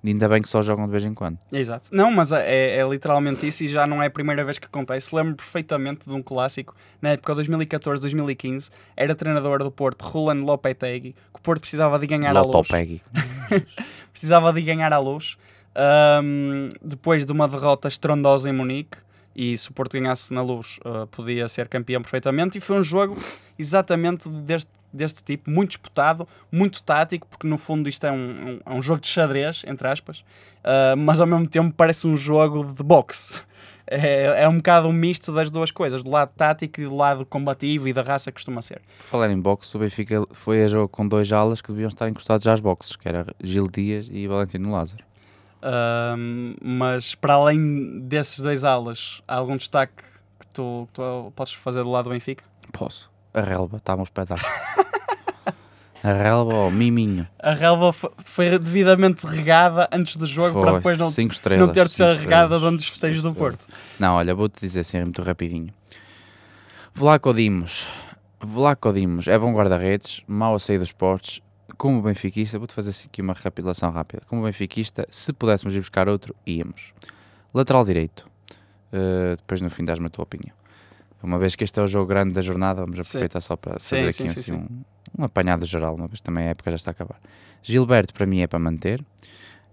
Ainda bem que só jogam de vez em quando. Exato. Não, mas é, é, literalmente isso e já não é a primeira vez que acontece. Lembro perfeitamente de um clássico na época 2014-2015. Era treinador do Porto, Roland Lopetegui, que o Porto precisava de ganhar Lopetegi. à luz. [LAUGHS] precisava de ganhar à luz. Um, depois de uma derrota estrondosa em Munique, e se o Porto ganhasse na luz, uh, podia ser campeão perfeitamente. E foi um jogo exatamente deste, deste tipo, muito disputado, muito tático, porque no fundo isto é um, um, é um jogo de xadrez, entre aspas, uh, mas ao mesmo tempo parece um jogo de boxe. É, é um bocado um misto das duas coisas, do lado tático e do lado combativo e da raça que costuma ser. Por falar em boxe, o Benfica foi a jogo com dois alas que deviam estar encostados às boxes, que era Gil Dias e Valentino Lázaro. Uh, mas para além desses dois alas, há algum destaque que tu, que tu podes fazer do lado do Benfica? Posso. A relva, está-me espetáculo. [LAUGHS] a relva ou miminho. A relva foi devidamente regada antes do jogo foi, para depois não, estrelas, não ter de ser regada durante os festejos do Porto. Não, olha, vou-te dizer assim muito rapidinho. Vlaco Dimos. Vlaco Dimos é bom guarda-redes, mau a sair dos portos, como benfiquista, vou-te fazer aqui uma recapitulação rápida. Como benfiquista, se pudéssemos ir buscar outro, íamos. Lateral direito. Uh, depois no fim dás-me a tua opinião. Uma vez que este é o jogo grande da jornada, vamos aproveitar sim. só para fazer sim, aqui sim, assim, um, um, apanhado geral, uma vez também a época já está a acabar. Gilberto, para mim, é para manter.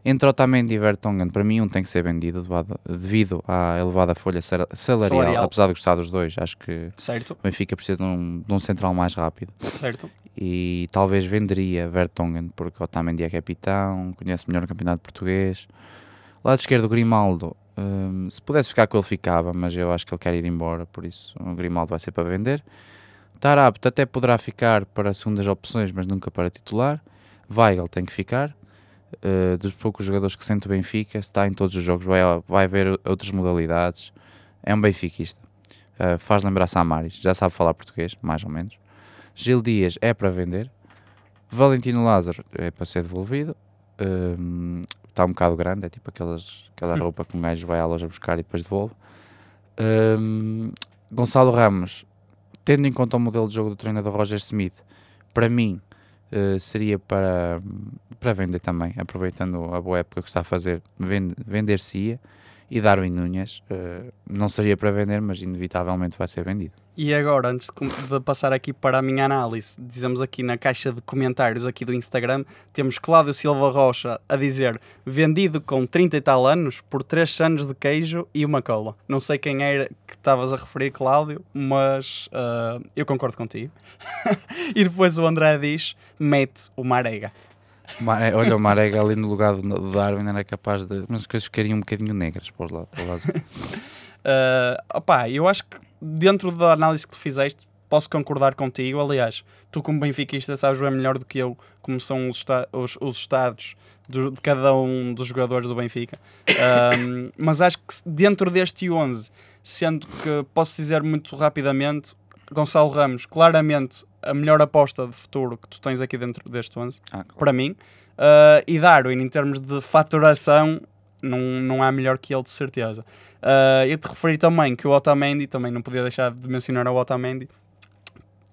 Entre Otamendi e Vertonghen, para mim, um tem que ser vendido devido à elevada folha salarial, salarial, apesar de gostar dos dois. Acho que certo. o Benfica precisa de um, de um central mais rápido. Certo. E talvez venderia Vertonghen, porque Otamendi é capitão, conhece melhor o campeonato português. Lado esquerdo, Grimaldo. Um, se pudesse ficar com ele, ficava, mas eu acho que ele quer ir embora, por isso o Grimaldo vai ser para vender. Tarapto até poderá ficar para segundas opções, mas nunca para titular. Weigl tem que ficar uh, dos poucos jogadores que sente o Benfica, está em todos os jogos, vai, vai ver outras modalidades. É um benfiquista. Uh, faz lembrar Samaris, já sabe falar português, mais ou menos. Gil Dias é para vender. Valentino Lázaro é para ser devolvido. Um, está um bocado grande, é tipo aquelas, aquela [LAUGHS] roupa que um gajo vai à loja buscar e depois devolve. Um, Gonçalo Ramos, tendo em conta o modelo de jogo do treinador Roger Smith, para mim uh, seria para, para vender também, aproveitando a boa época que está a fazer, vender-se-ia. E Darwin Nunes uh, não seria para vender, mas inevitavelmente vai ser vendido. E agora, antes de passar aqui para a minha análise, dizemos aqui na caixa de comentários aqui do Instagram, temos Cláudio Silva Rocha a dizer vendido com 30 e tal anos por 3 anos de queijo e uma cola. Não sei quem era que estavas a referir, Cláudio, mas uh, eu concordo contigo. [LAUGHS] e depois o André diz, mete o Marega. Olha, o Marega ali no lugar do Darwin era capaz de... Mas as coisas ficariam um bocadinho negras lá. Por lá. uh, [LAUGHS] opa, eu acho que dentro da análise que tu fizeste, posso concordar contigo. Aliás, tu, como benfiquista, sabes bem melhor do que eu como são os, esta os, os estados do, de cada um dos jogadores do Benfica. [COUGHS] Um, mas acho que dentro deste 11, sendo que posso dizer muito rapidamente, Gonçalo Ramos, claramente a melhor aposta de futuro que tu tens aqui dentro deste 11, ah, claro. para mim. Uh, e Darwin, em termos de faturação, não, não há melhor que ele, de certeza. Uh, eu te referi também que o Otamendi, também não podia deixar de mencionar o Otamendi,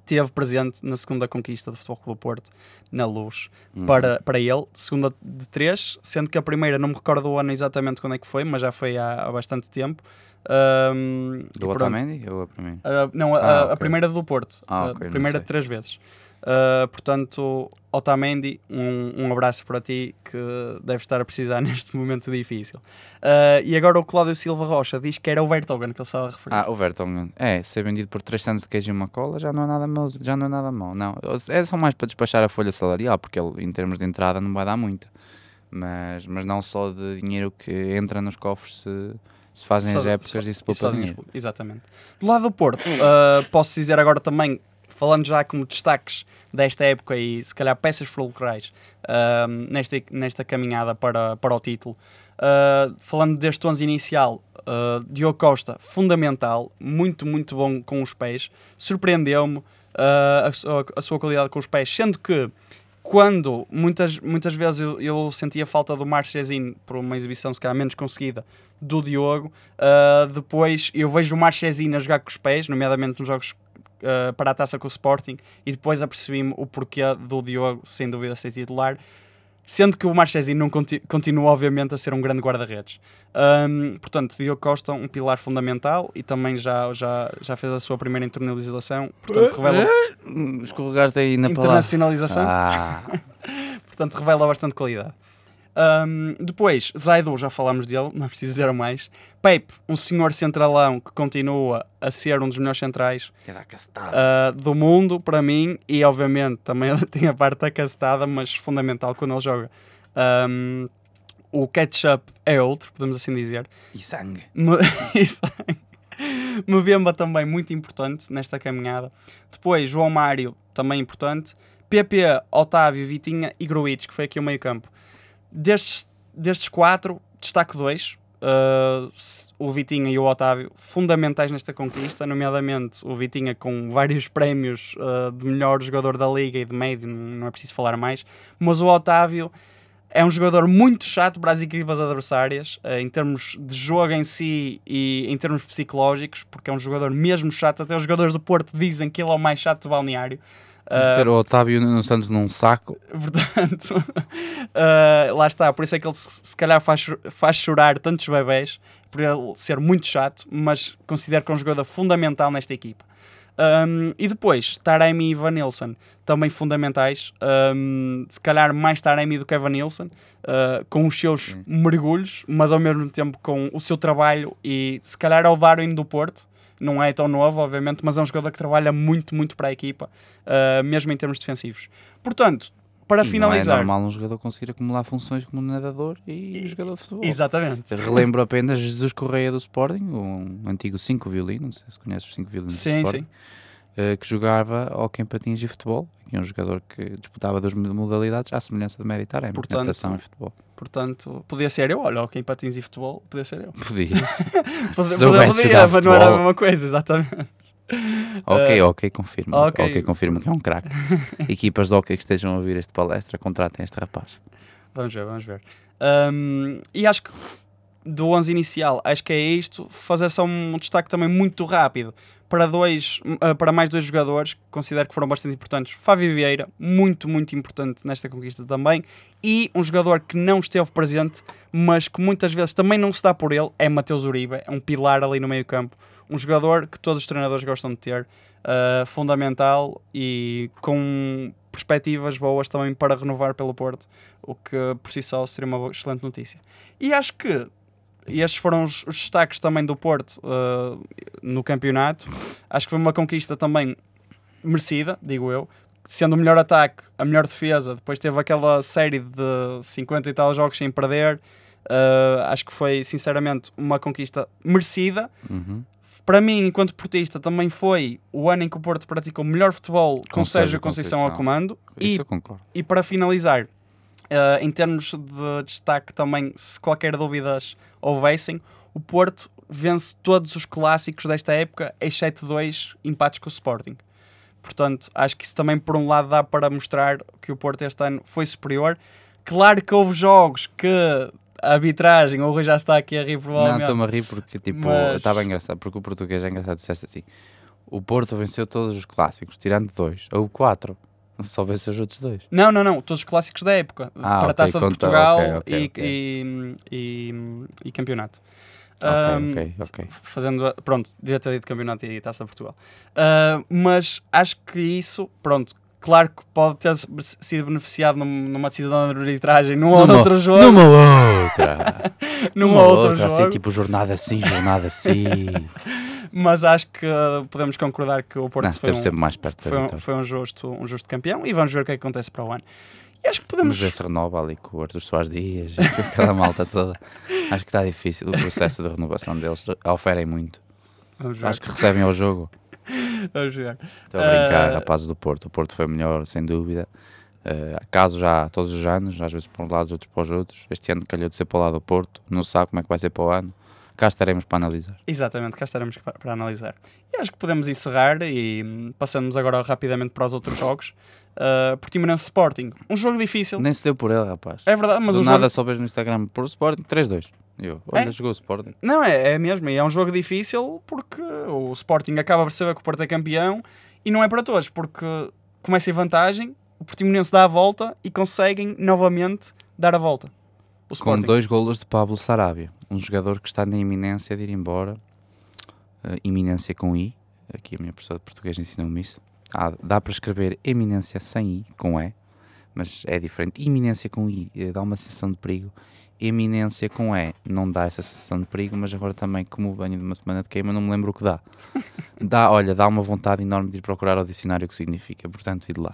teve presente na segunda conquista do Futebol Clube Porto, na luz, uhum. para, para ele, segunda de três, sendo que a primeira, não me recordo o ano exatamente quando é que foi, mas já foi há, há bastante tempo. Um, do Otamendi ou a primeira? Uh, não, a, ah, okay. a, primeira do Porto, ah, okay, a primeira de três vezes. Uh, portanto, Otamendi, um, um abraço para ti que deve estar a precisar [LAUGHS] neste momento difícil. Uh, e agora o Cláudio Silva Rocha diz que era o Vertonghen que ele estava a referir. Ah, o Vertonghen. É, ser vendido por 3 anos de queijo e uma cola já não é nada mau. Já não é nada mau. Não, é só mais para despachar a folha salarial, porque ele, em termos de entrada, não vai dar muito. Mas, mas não só de dinheiro que entra nos cofres se, se fazem as épocas e se poupa dinheiro. Exatamente. Do lado do Porto, uh, posso dizer agora também falando já como destaques desta época e se calhar peças fulcrais uh, nesta, nesta caminhada para, para o título. Uh, falando deste 11 inicial, uh, Diogo Costa, fundamental, muito, muito bom com os pés, surpreendeu-me uh, a, a, sua qualidade com os pés, sendo que quando muitas, muitas vezes eu, eu sentia falta do Marchesin por uma exibição se calhar menos conseguida do Diogo, depois eu vejo o Marchesin a jogar com os pés, nomeadamente nos jogos uh, para a taça com o Sporting, e depois apercebi-me o porquê do Diogo, sem dúvida, ser titular. Sendo que o Marchesin não conti continua, obviamente, a ser um grande guarda-redes. Um, portanto, Diogo Costa, um pilar fundamental e também já, já, já fez a sua primeira internalização. Portanto, revela. Escorregaste aí na Internacionalização. Ah. [LAUGHS] portanto, revela bastante qualidade. Um, depois, Zaidu, já falámos dele, não é preciso dizer mais. Pepe, um senhor centralão que continua a ser um dos melhores centrais uh, do mundo, para mim, e obviamente também [LAUGHS] tem a parte da castada, mas fundamental quando ele joga. Um, o ketchup é outro, podemos assim dizer. E sangue. [LAUGHS] e sangue. Mbemba também muito importante nesta caminhada. Depois, João Mário, também importante. PP, Otávio, Vitinha e Gruitch, que foi aqui o meio campo. Destes, destes quatro, destaco dois. Uh, o Vitinha e o Otávio, fundamentais nesta conquista, nomeadamente o Vitinha com vários prémios uh, de melhor jogador da liga e de médio, não é preciso falar mais, mas o Otávio é um jogador muito chato para as equipas adversárias, uh, em termos de jogo em si e em termos psicológicos, porque é um jogador mesmo chato. Até os jogadores do Porto dizem que ele é o mais chato do balneário. Ter o Otávio no Santos num saco. Portanto, uh, [LAUGHS] lá está. Por isso é que ele se, se calhar faz, faz chorar tantos bebés, por ele ser muito chato, mas considero que é um jogador fundamental nesta equipa. Um, e depois, Taremi e Vanilson, também fundamentais. Um, se calhar mais Taremi do que Vanilson, uh, com os seus mergulhos, mas ao mesmo tempo com o seu trabalho. E se calhar ao Darwin do Porto, não é tão novo, obviamente, mas é um jogador que trabalha muito, muito para a equipa, uh, mesmo em termos defensivos. Portanto, para e finalizar. Não é normal um jogador conseguir acumular funções como nadador e, e jogador de futebol. Exatamente. Relembro apenas Jesus Correia do Sporting, um antigo 5 violino, não sei se conheces os 5 violinos sim, sim. Uh, que jogava ao em patins e futebol, e um jogador que disputava duas modalidades à semelhança de Medi Taremi, natação e futebol. Portanto, podia ser eu, olha, em patins e futebol, podia ser eu. [LAUGHS] Podia. [LAUGHS] podia, podia, podia mas não era a mesma coisa, exatamente. Ok, uh, ok, confirmo. Ok, okay confirmo que é um craque. [LAUGHS] Equipas de hockey que estejam a ouvir esta palestra, contratem este rapaz. Vamos ver, vamos ver. Um, e acho que do 11 inicial, acho que é isto. Fazer só um destaque também muito rápido para, dois, uh, para mais dois jogadores que considero que foram bastante importantes. Fábio Vieira, muito, muito importante nesta conquista também. E um jogador que não esteve presente, mas que muitas vezes também não se dá por ele, é Mateus Uribe. É um pilar ali no meio campo. Um jogador que todos os treinadores gostam de ter. Uh, fundamental e com perspectivas boas também para renovar pelo Porto, o que por si só seria uma excelente notícia. E acho que estes foram os, os, destaques também do Porto uh, no campeonato. Acho que foi uma conquista também merecida, digo eu. Sendo o melhor ataque, a melhor defesa, depois teve aquela série de 50 e tal jogos sem perder. Uh, acho que foi, sinceramente, uma conquista merecida. Uhum. Para mim, enquanto portista, também foi o ano em que o Porto praticou o melhor futebol com, com Sérgio Conceição, Conceição ao comando. Isso e, eu concordo. E para finalizar, Uh, em termos de destaque também, se qualquer dúvidas houvessem, o Porto vence todos os clássicos desta época, exceto dois empates com o Sporting. Portanto, acho que isso também, por um lado, dá para mostrar que o Porto este ano foi superior. Claro que houve jogos que a arbitragem, o Rui já está aqui a rir provavelmente. Não, estou-me a rir porque, tipo, mas... estava engraçado, porque o português é engraçado, disseste assim, o Porto venceu todos os clássicos, tirando dois, ou quatro. Só vê os outros dois. Não, não, não. Todos os clássicos da época. Ah, para a Taça okay, de Portugal okay, okay, e, e, e, e, campeonato. Um, ok, ok. Fazendo, pronto, devia ter dito campeonato e Taça de Portugal. Uh, mas acho que isso, pronto, claro que pode ter sido beneficiado numa decisão de arbitragem num numa, outro jogo. Numa [LAUGHS] outra. numa, numa outra, outra assim, jogo. Assim, tipo jornada assim, jornada assim. mas acho que uh, podemos concordar que o Porto Não, foi, um, mais perto foi, um, foi um, justo, um justo campeão e vamos ver o que, é que acontece para o ano. E acho que podemos. Vamos ver se renova ali com o Arthur Soares Dias, [LAUGHS] aquela malta toda. Acho que está difícil o processo de renovação deles. Oferem muito. Acho que recebem ao jogo. [LAUGHS] Ver. Estou a brincar, uh... rapazes do Porto. O Porto foi melhor, sem dúvida. Uh, caso já todos os anos, às vezes para um lado, outros para os outros. Este ano calhou de ser para o lado do Porto. Não sabe como é que vai ser para o ano cá estaremos para analisar. Exatamente, cá estaremos para, para analisar. E acho que podemos encerrar e hum, passamos agora rapidamente para os outros jogos. Uh, Portimonense Sporting, um jogo difícil. Nem se deu por ele, rapaz. É verdade, mas Do um nada jogo... só vejo no Instagram por Sporting 3-2. Eu, olha, É? jogou o Sporting. Não, é, é mesmo, e é um jogo difícil porque o Sporting acaba por saber que o Porto é campeão e não é para todos, porque começa em vantagem, o Portimonense dá a volta e conseguem novamente dar a volta. Com dois golos de Pablo Sarabia, um jogador que está na iminência de ir embora. Uh, iminência com I. Aqui a minha professora de português ensinou-me isso. Ah, dá para escrever eminência sem I, com E, mas é diferente. Iminência com I eh, dá uma sensação de perigo. Eminência com E não dá essa sensação de perigo, mas agora também, como venho de uma semana de queima, não me lembro o que dá. [LAUGHS] Dá, olha, dá uma vontade enorme de ir procurar ao dicionário o que significa, portanto, ir lá.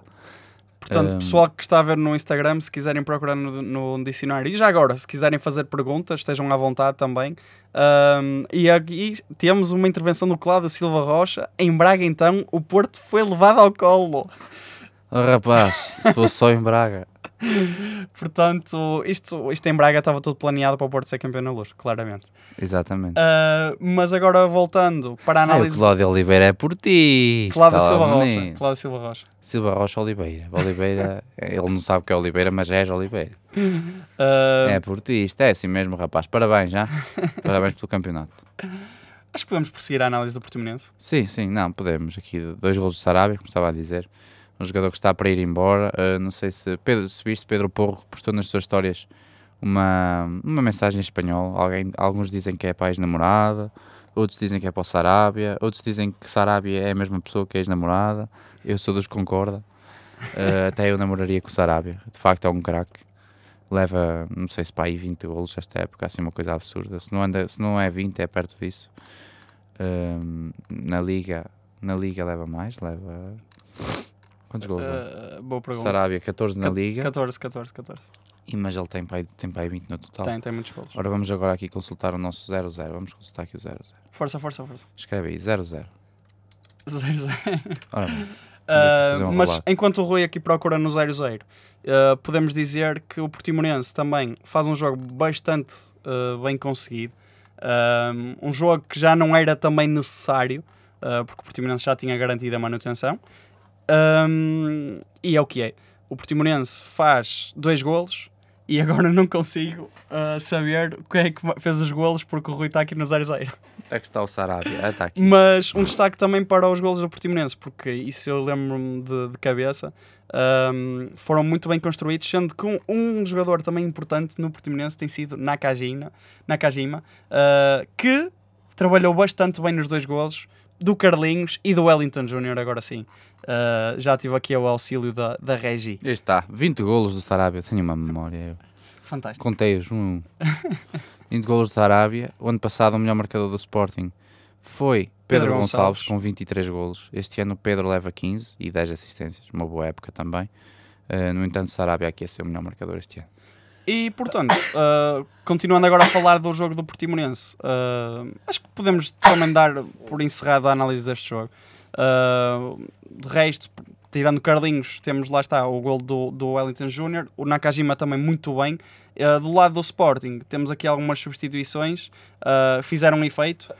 Portanto, Um, pessoal que está a ver no Instagram, se quiserem procurar no, no dicionário, e já agora, se quiserem fazer perguntas, estejam à vontade também. Um, e aqui temos uma intervenção do Cláudio Silva Rocha. Em Braga, então, o Porto foi levado ao colo. Oh, rapaz, se fosse só em Braga. [LAUGHS] Portanto, isto, isto em Braga estava tudo planeado para o Porto ser campeão na luz, claramente. Exatamente. Uh, mas agora voltando para a Ah, o análise. Cláudio Oliveira é por ti. Cláudio Silva Rocha. Cláudio Silva Rocha. Silva Rocha Oliveira. Oliveira, [LAUGHS] ele não sabe o que é Oliveira, mas és Oliveira. Uh, É por ti, isto é assim mesmo, rapaz. Parabéns já. [LAUGHS] Parabéns pelo campeonato. Acho que podemos prosseguir a análise do Portimonense. Sim, sim, não, podemos. Aqui dois gols do Sarabia, como estava a dizer. Um jogador que está para ir embora. Uh, não sei se, Pedro, se viste, Pedro Porro postou nas suas histórias uma, uma mensagem em espanhol. Alguém, alguns dizem que é para a ex-namorada, outros dizem que é para o Sarabia, outros dizem que Sarabia é a mesma pessoa que a ex-namorada. Eu sou dos que concorda. Uh, [LAUGHS] até eu namoraria com o Sarabia. De facto, é um craque. Leva, não sei se para aí 20 golos esta época, assim uma coisa absurda. Se não, anda, se não é 20, é perto disso. Um, na liga na liga leva mais leva quantos gols? Uh, boa pergunta. Sarabia 14 na liga 14, 14, 14. e mas ele tem aí, tem aí 20 no total Tem, tem muitos golos. ora vamos agora aqui consultar o nosso 0-0 vamos consultar aqui o 0-0 Força, força, força. escreve aí 0-0 Zero, zero. ora bem, [LAUGHS] Uh, mas relato. enquanto o Rui aqui procura no 0-0, uh, podemos dizer que o Portimonense também faz um jogo bastante uh, bem conseguido. Um, jogo que já não era também necessário, porque o Portimonense já tinha garantido a manutenção. Um, e é o que é. O Portimonense faz dois golos e agora [LAUGHS] não consigo uh, saber quem é que fez os golos porque o Rui está aqui no 0-0. é que está o Sarabia ah, está aqui Mas um destaque também para os golos do Portimonense, porque isso eu lembro-me de, de cabeça. ahm, foram muito bem construídos, sendo que um, um jogador também importante no Portimonense tem sido Nakajima, Nakajima ah, que trabalhou bastante bem nos dois golos, do Carlinhos e do Wellington Júnior, agora sim. Ah, já tive aqui o auxílio da, da Regi. aí está 20 golos do Sarabia tenho uma memória eu. Fantástico. contei-os um, um. [LAUGHS] 20 golos do Sarabia o ano passado o melhor marcador do Sporting foi Pedro, Pedro Gonçalves, Gonçalves. com 23 golos. Este ano o Pedro leva 15 e 10 assistências, uma boa época também. Uh, no entanto, Sarabia aqui a ser o melhor marcador este ano. E portanto, ah, continuando agora a falar do jogo do Portimonense, ah, acho que podemos também dar por encerrado a análise deste jogo. Ah, de resto, tirando Carlinhos, temos lá está o gol do, do Wellington Júnior, o Nakajima também muito bem. Ah, do lado do Sporting, temos aqui algumas substituições, ah, fizeram um efeito.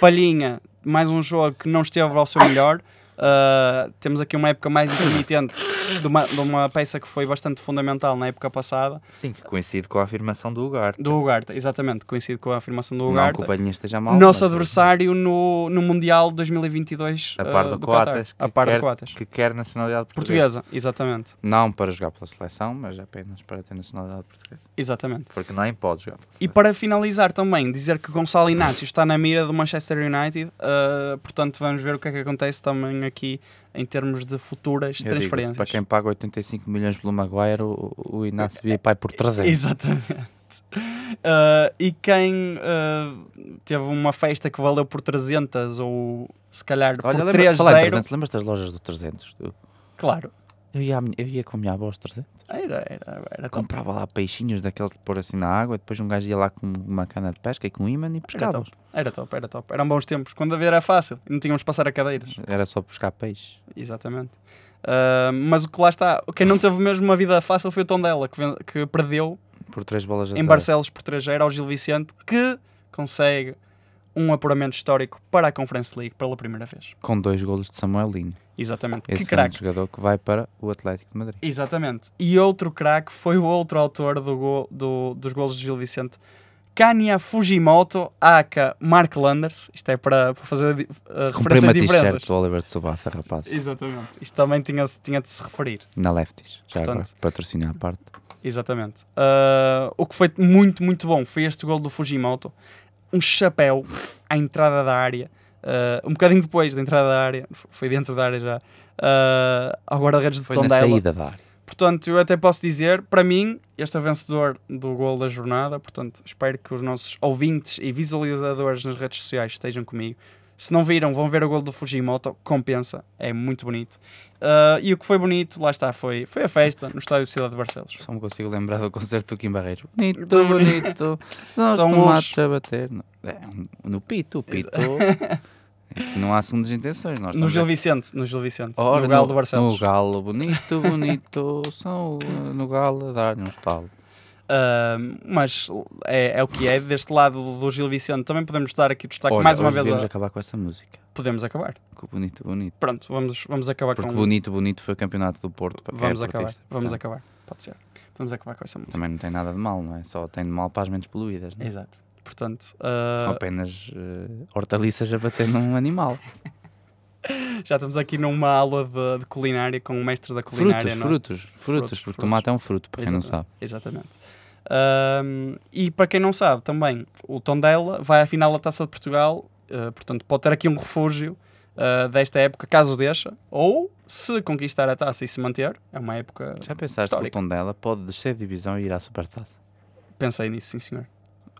Palhinha, mais um jogo que não esteve ao seu melhor. Ah, temos aqui uma época mais intermitente de uma, de uma peça que foi bastante fundamental na época passada. Sim, que coincide com a afirmação do Ugarte. Do Ugarte, exatamente, coincide com a afirmação do Não Ugarte. que o Palhinha esteja mal. Nosso adversário no, no Mundial 2022 A par uh, do do Coates, Qatar. A que par do quer- Coates. Que quer nacionalidade portuguesa. Portuguesa, exatamente. Não para jogar pela seleção, mas apenas para ter nacionalidade portuguesa. Exatamente. Porque nem pode jogar. E para finalizar também, dizer que Gonçalo Inácio está na mira do Manchester United, uh, portanto vamos ver o que é que acontece também aqui em termos de futuras Eu digo, transferências. para quem paga 85 milhões pelo Maguire, o, o Inácio devia aí por 300. Exatamente. Uh, e quem uh, teve uma festa que valeu por 300 ou se calhar Olha, por lembra, falar em 3-0, 300, lembras das lojas do 300? Eu, claro, eu, ia, minha- eu ia com a minha avó aos 300. Era, era, era top. Comprava lá peixinhos daqueles de pôr assim na água, depois um gajo ia lá com uma cana de pesca e com um imã e Era pescava. top, era top, era top. Eram bons tempos, quando a ver era fácil, não tínhamos de passar a cadeiras. Era só pescar peixe. Exatamente. Uh, mas o que lá está, quem não teve mesmo uma vida fácil foi o Tondela, que, que perdeu Por três bolas em zero. Barcelos por 3 ao Gil Vicente, que consegue um apuramento histórico para a Conference League pela primeira vez. Com dois golos de Samuelinho. Exatamente. Esse que craque. jogador que vai para o Atlético de Madrid. Exatamente. E outro craque foi o outro autor do gol- do- dos golos de Gil Vicente, Kanya Fujimoto, aka Mark Landers. Isto é para, para fazer uh, Comprei referência uma a diferenças. t-shirt do Oliver de Subassa, rapaz. Exatamente. Isto também tinha, tinha de se referir. Na Lefties. Já Portanto- agora, patrocinar a parte. Exatamente. Uh, o que foi muito, muito bom foi este gol do Fujimoto. Um chapéu à entrada da área. Uh, um bocadinho depois da entrada da área, foi dentro da área já, uh, ao guarda-redes de Foi na Tondela. saída da área. Portanto, eu até posso dizer, para mim, este é o vencedor do gol da jornada. Portanto, espero que os nossos ouvintes e visualizadores nas redes sociais estejam comigo. Se não viram, vão ver o gol do Fujimoto, compensa, é muito bonito. Uh, e o que foi bonito, lá está, foi, foi a festa no estádio Cidade de Barcelos. Só me consigo lembrar do concerto do Kim Barreiros. Bonito, bonito. Nós São os- a bater. No, é, no pito, o pito. [LAUGHS] é não há segundas intenções. Nós No Gil Vicente, no Gil Vicente, Ora, no Galo do Barcelos. No galo, bonito, bonito. São no galo a dar-lhe um estalo. Uh, mas é, é o que é. Deste lado do Gil Vicente também podemos dar aqui destaque Olha, mais uma vez. devemos A... acabar com essa música. Podemos acabar. Com o bonito, bonito. Pronto, vamos, vamos acabar Porque com. bonito, bonito foi o campeonato do Porto. É Vamos acabar. portista. Vamos Portanto, acabar. Pode ser. Vamos acabar com essa música. Também não tem nada de mal, não é? Só tem de mal para as mentes poluídas. Não é? Exato. Portanto, São uh, apenas uh, hortaliças a bater num [LAUGHS] animal. já estamos aqui numa aula de, de culinária com o mestre da culinária. Frutos, não é? frutos, frutos, Frutos, porque frutos. tomate é um fruto, para quem não sabe. Exatamente. Um, e para quem não sabe também, o Tondela vai à final da Taça de Portugal, uh, portanto pode ter aqui um refúgio uh, desta época, caso deixa, ou se conquistar a taça e se manter, é uma época. Já pensaste Histórico. que o Tondela pode descer de divisão e ir à Supertaça? Pensei nisso, sim senhor.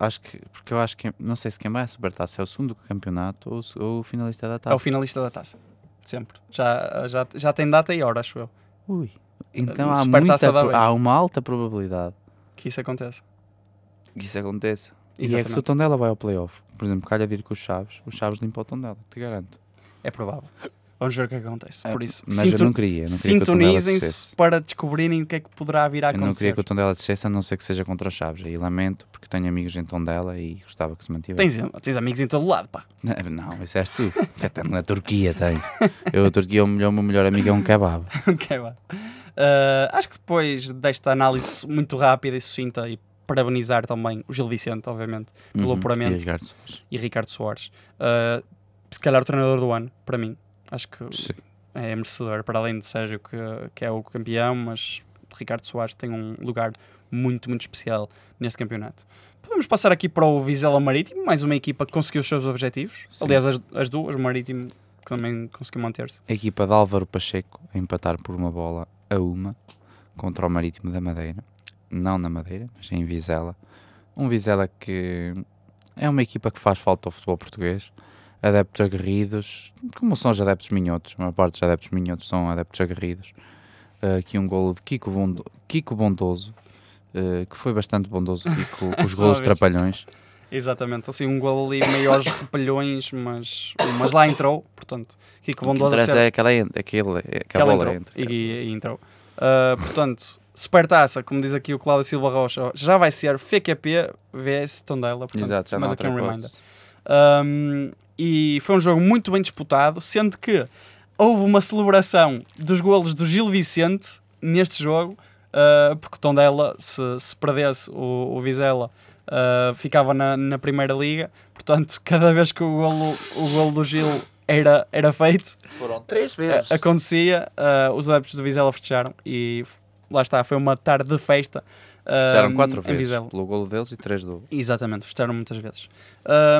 Acho que, porque eu acho que, não sei se quem vai à Supertaça é o segundo campeonato ou, ou o finalista da É o taça. finalista da taça, sempre. Já, já, já tem data e hora, acho eu, Ui. Então há, muita, há uma alta probabilidade que isso aconteça. que isso aconteça. E é que se o Exatamente. Tondela vai ao playoff, por exemplo, calha de ir com os Chaves, os Chaves limpam o Tondela, te garanto. É provável. Vamos ver o que é acontece. É, Por isso, Mas eu não queria, sintonizem-se para descobrirem o que é que poderá vir a Eu não queria acontecer. que o Tondela descesse, a não ser que seja contra os Chaves. Aí lamento, porque tenho amigos em Tondela e gostava que se mantivesse. Tens, tens amigos em todo lado, pá. Não, isso és tu. [LAUGHS] Até na Turquia tens. Eu, a Turquia, o melhor, o meu melhor amigo é um kebab. [LAUGHS] Ok, vá. Uh, acho que depois desta análise muito rápida e sucinta e parabenizar também o Gil Vicente, obviamente, pelo Uhum, apuramento E Ricardo Soares. e Ricardo Soares. Uh, se calhar o treinador do ano, para mim. Acho que Sim. é merecedor, para além de Sérgio, que, que é o campeão, mas Ricardo Soares tem um lugar muito, muito especial neste campeonato. Podemos passar aqui para o Vizela Marítimo, mais uma equipa que conseguiu os seus objetivos. Sim. Aliás, as, as duas, o Marítimo que também conseguiu manter-se. A equipa de Álvaro Pacheco a empatar por uma bola a uma contra o Marítimo da Madeira. Não na Madeira, mas em Vizela. Um Vizela que é uma equipa que faz falta ao futebol português. Adeptos aguerridos, como são os adeptos minhotos. A maior parte dos adeptos minhotos são adeptos aguerridos. Uh, aqui um golo de Kiko, Bondo- Kiko Bondoso, uh, que foi bastante bondoso aqui com, com [LAUGHS] os golos trapalhões. Exatamente, assim um gol ali meio aos repelhões, mas, mas lá entrou, portanto, Kiko O que interessa é aquela, en- aquele, é que que a ela bola entrou entra. e, e entrou. Ah, portanto, Supertaça, como diz aqui o Cláudio Silva Rocha, já vai ser FQP vs Tondela, portanto, Exato, já mas aqui um reminder. Um, e foi um jogo muito bem disputado, sendo que houve uma celebração dos golos do Gil Vicente neste jogo, uh, porque o Tondela, se, se perdesse o, o Vizela, uh, ficava na, na Primeira Liga. Portanto, cada vez que o golo, o golo do Gil era, era feito, Foram três a- acontecia, uh, os adeptos do Vizela festejaram e lá está, foi uma tarde de festa. Fecharam um, quatro vezes Vizela. pelo golo deles e três do. Exatamente, festejaram muitas vezes.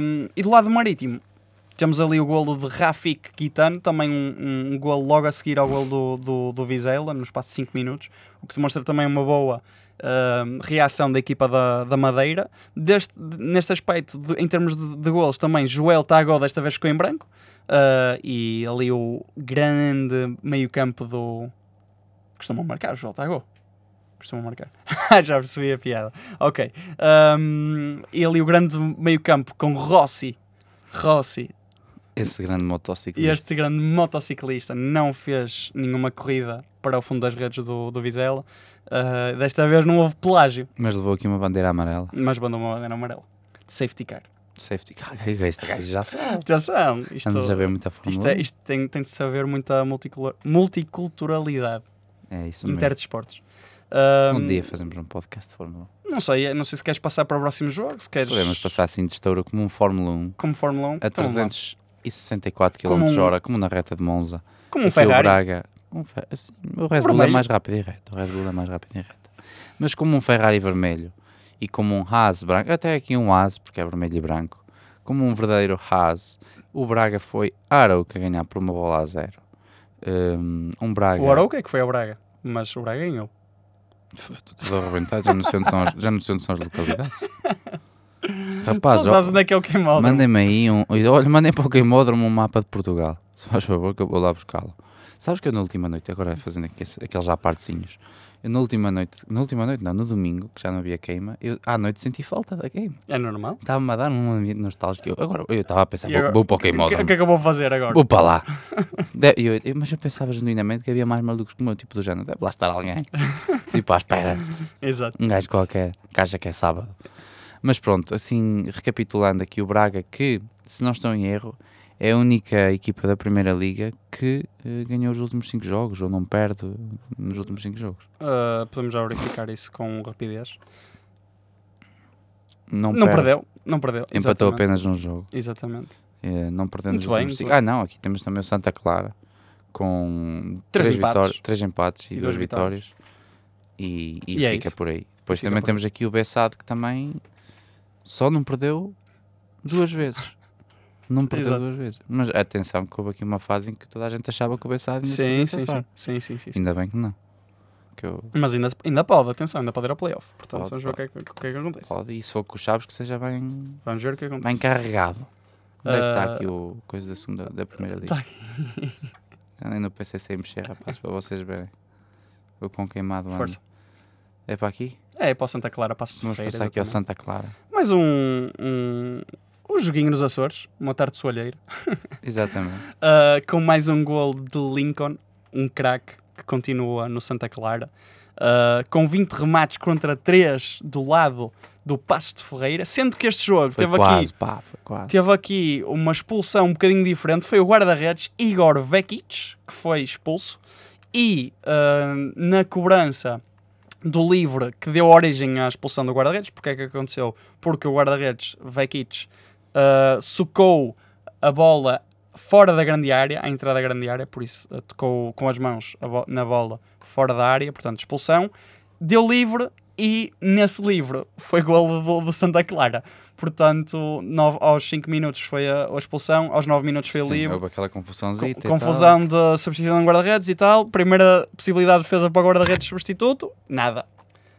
Um, e do lado marítimo, temos ali o golo de Rafik Kitano, também um, um, golo logo a seguir ao golo do, do, do Vizela, no espaço de 5 minutos, o que demonstra também uma boa um, reação da equipa da, da Madeira. Deste, neste aspecto, de- em termos de, de golos, também Joel Tagó desta vez ficou em branco, uh, e ali o grande meio-campo do. Costumam marcar, Joel Tagó. Costumam marcar. [LAUGHS] Já percebi a piada. Ok. Um, e ali o grande meio-campo com Rossi. Rossi, esse grande motociclista. Este grande motociclista não fez nenhuma corrida para o fundo das redes do, do Vizela. Uh, desta vez não houve pelágio. Mas levou aqui uma bandeira amarela. Mas mandou uma bandeira amarela. De safety car. Safety car. [LAUGHS] Este gajo já sabe. Atenção. Isto, muita isto, é, isto tem, tem de saber muita multiculturalidade. É isso mesmo. Interdesportos. Um, um dia fazemos um podcast de Fórmula 1. Não sei, não sei se queres passar para o próximo jogo, se queres... Podemos passar assim de estouro como um Fórmula 1. Como Fórmula 1. A então, e 64 km como um, hora, como na reta de Monza. Como um Aqui Ferrari. O, Braga, um fer... assim, o Red Bull é mais rápido e reto. O Red Bull é mais rápido e reto. Mas como um Ferrari vermelho e como um Haas branco, até aqui um Haas, porque é vermelho e branco, como um verdadeiro Haas, o Braga foi Arouca ganhar por uma bola a zero. Hum, um, Braga. O Arouca é que foi ao Braga, mas o Braga ganhou. Estou arrebentado, já não sei onde são as, já não sei onde são as localidades. [LAUGHS] Rapaz, Só ó, sabes onde é que é o queimódromo. Mandem-me aí um. Olha, mandem para o Queimódromo um mapa de Portugal. [LAUGHS] Se faz favor, que eu vou lá buscá-lo. Sabes que eu na última noite, agora fazendo aqui esse- aqueles já partezinhos, eu na última noite, na última noite, não, no domingo, que já não havia queima, eu à noite senti falta da queima. É normal. Estava-me a dar um ambiente nostálgico. Eu, agora eu estava a pensar, vou, vou para o O que, Queimódromo. o que é que eu vou fazer agora? Vou para lá. [LAUGHS] De- eu- eu- mas eu pensava genuinamente que havia mais malucos como eu, tipo do género. Deve lá estar alguém. [LAUGHS] tipo à espera. Exato. Um gajo qualquer, que acha que é sábado. Mas pronto, assim, recapitulando aqui o Braga, que, se não estou em erro, é a única equipa da Primeira Liga que eh, ganhou os últimos 5 jogos, ou não perde nos últimos 5 jogos. Uh, podemos já verificar isso com rapidez. Não, Não perde. perdeu, não perdeu. Empatou exatamente. apenas um jogo. Exatamente. Eh, não perdendo os últimos muito 5. Ah, não, aqui temos também o Santa Clara, com Três 3 empates. vitórias, três empates e E 2 duas vitórias. E, e E é fica isso. por aí. Depois Fica também temos aqui o Bessado, que também só não perdeu duas vezes. Não perdeu Exato. duas vezes. Mas atenção, que houve aqui uma fase em que toda a gente achava que o Bessado Sim, sim, sim, sim, sim, sim. Ainda bem que não. Que eu, Mas ainda, ainda pode, atenção, ainda pode ir ao playoff. Portanto, Pode, vamos ver o que, é, que- o que é que acontece. pode, e se for com os Chaves, que seja bem, Vamos ver o que acontece. bem carregado. Onde é que está Ah, aqui o coisa da segunda, da primeira liga? Tá Andem [LAUGHS] no PC sem mexer, rapaz, para vocês verem. O quão queimado anda. Força. É para aqui? É, para o Santa Clara, Passos de Vamos passar aqui ao. Santa Clara. Mais um, um, um joguinho nos Açores, uma tarde soalheira, [LAUGHS] Exatamente. uh, com mais um gol de Lincoln, um craque que continua no Santa Clara, uh, com 20 remates contra 3 do lado do Passos de Ferreira, sendo que este jogo Foi teve quase, aqui pá. Teve aqui uma expulsão um bocadinho diferente. Foi o guarda-redes Igor Vekic, que foi expulso. E ah, na cobrança do livre que deu origem à expulsão do guarda-redes, porque é que aconteceu? Porque o guarda-redes Vekic ah, socou a bola fora da grande área, à entrada da grande área, por isso ah, tocou com as mãos bo- na bola fora da área, portanto expulsão. Deu livre e nesse livre foi gol do, do Santa Clara. Portanto, nove- aos 5 minutos foi a, a expulsão, aos 9 minutos foi o Sim, livre. houve aquela confusãozinha. Co- confusão de substituição de guarda-redes e tal. Primeira possibilidade de defesa para o guarda-redes substituto, nada.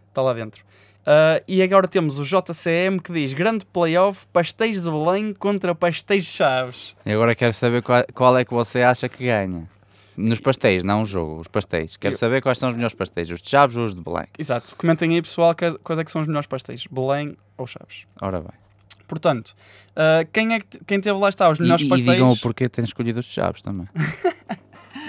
Está lá dentro. Ah, e agora temos o JCM que diz grande playoff, pastéis de Belém contra pastéis de Chaves. E agora quero saber qual, qual é que você acha que ganha. Nos pastéis, não o jogo, os pastéis. Quero Eu- saber quais são os melhores pastéis, os de Chaves ou os de Belém. Exato. Comentem aí, pessoal, que- quais é que são os melhores pastéis, Belém ou Chaves. Ora bem. Portanto, ah, quem, é que, quem teve lá está os E, melhores e pastéis? digam o porquê têm escolhido os de Chaves também. [LAUGHS]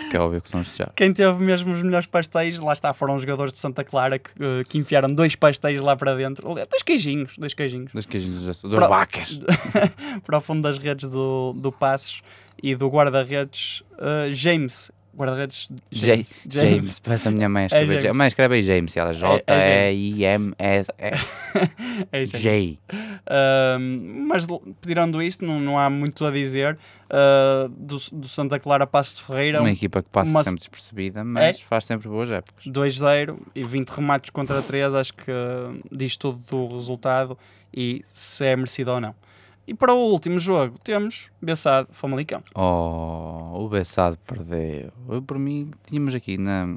Porque é óbvio que são os de Chaves. Quem teve mesmo os melhores pastéis, lá está, foram os jogadores de Santa Clara que, eh, que enfiaram dois pastéis lá para dentro. Dois queijinhos, dois queijinhos. Dos queijinhos Pro- dos vacas. [LAUGHS] para o fundo das redes do, do Passos e do guarda-redes eh, James. Guarda-redes James. James. Parece a minha mãe a escrever. James. James. A mãe escreve aí James. Ela J-E-I-M-S-S. [LAUGHS] É James. J. Mas tirando isto, não, não há muito a dizer. Ah, do, do Santa Clara Passos de Ferreira, Uma um equipa que passa uma- sempre despercebida, mas faz sempre boas épocas. 2-0 e 20 remates contra 3, acho que uh, diz tudo do resultado e se é merecido ou não. E para o último jogo temos Bessado Famalicão. Oh, o Bessado perdeu. Eu, por mim, tínhamos aqui na,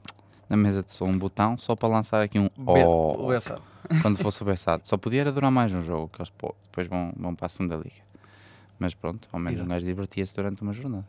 na mesa de som um botão só para lançar aqui um Be- oh o Bessado. quando [LAUGHS] fosse o Bessado. Só podia era durar mais um jogo, que eles pô, depois vão, vão para a segunda liga. Mas pronto, ao menos um Exato. gajo divertia-se durante uma jornada.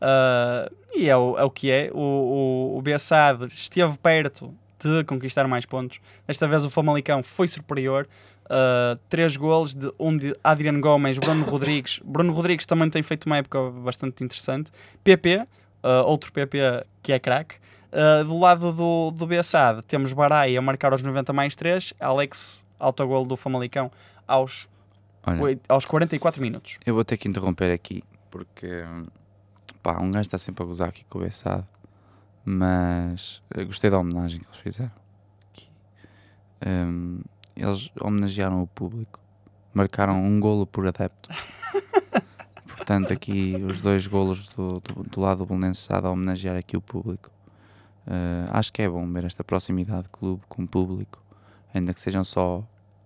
Uh, e é o, é o que é. O, o, o esteve perto de conquistar mais pontos. Desta vez o Famalicão foi superior. Uh, três golos, de, um de Adriano Gomes, Bruno [COUGHS] Rodrigues. Bruno Rodrigues também tem feito uma época bastante interessante. PP, uh, outro PP que é craque. Uh, do lado do, do Bessade temos Barai a marcar aos 90 mais 3, Alex, autogol do Famalicão aos Olha, oit- aos 44 minutos. eu vou ter que interromper aqui porque pá, um gajo está sempre a gozar aqui com o Bessado, mas eh, gostei da homenagem que eles fizeram. Aqui. Eles homenagearam o público, marcaram um golo por adepto. [LAUGHS] Portanto, aqui os dois golos do, do, do lado do Belenenses está a homenagear aqui o público. Eh, acho que é bom ver esta proximidade de clube com o público, ainda que sejam só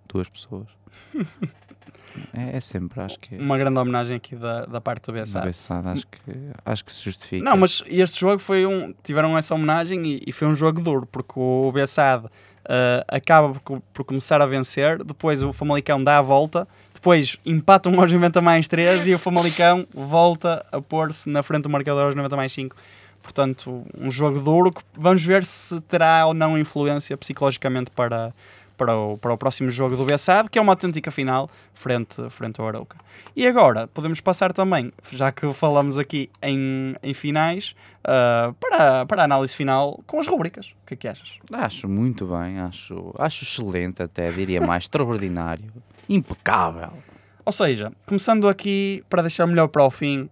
duas pessoas. [LAUGHS] é, é sempre, acho que é. Uma grande homenagem aqui da, da parte do BSA. Cabeçada, acho que, acho que se justifica. Não, mas este jogo foi um. Tiveram essa homenagem e, e foi um jogo duro, porque o Bessade uh, acaba por, por começar a vencer, depois o Famalicão dá a volta, depois empatam aos 90 mais 3 e o Famalicão volta a pôr-se na frente do marcador aos 90 mais 5. Portanto, um jogo duro que vamos ver se terá ou não influência psicologicamente para, para, o, para o próximo jogo do Bessade, que é uma autêntica final frente, frente ao Arauca. E agora, podemos passar também, já que falamos aqui em, em finais, ah, para, para a análise final com as rubricas. O que é que achas? Acho muito bem, acho, acho excelente até, diria mais, [LAUGHS] extraordinário, impecável. Ou seja, começando aqui para deixar melhor para o fim,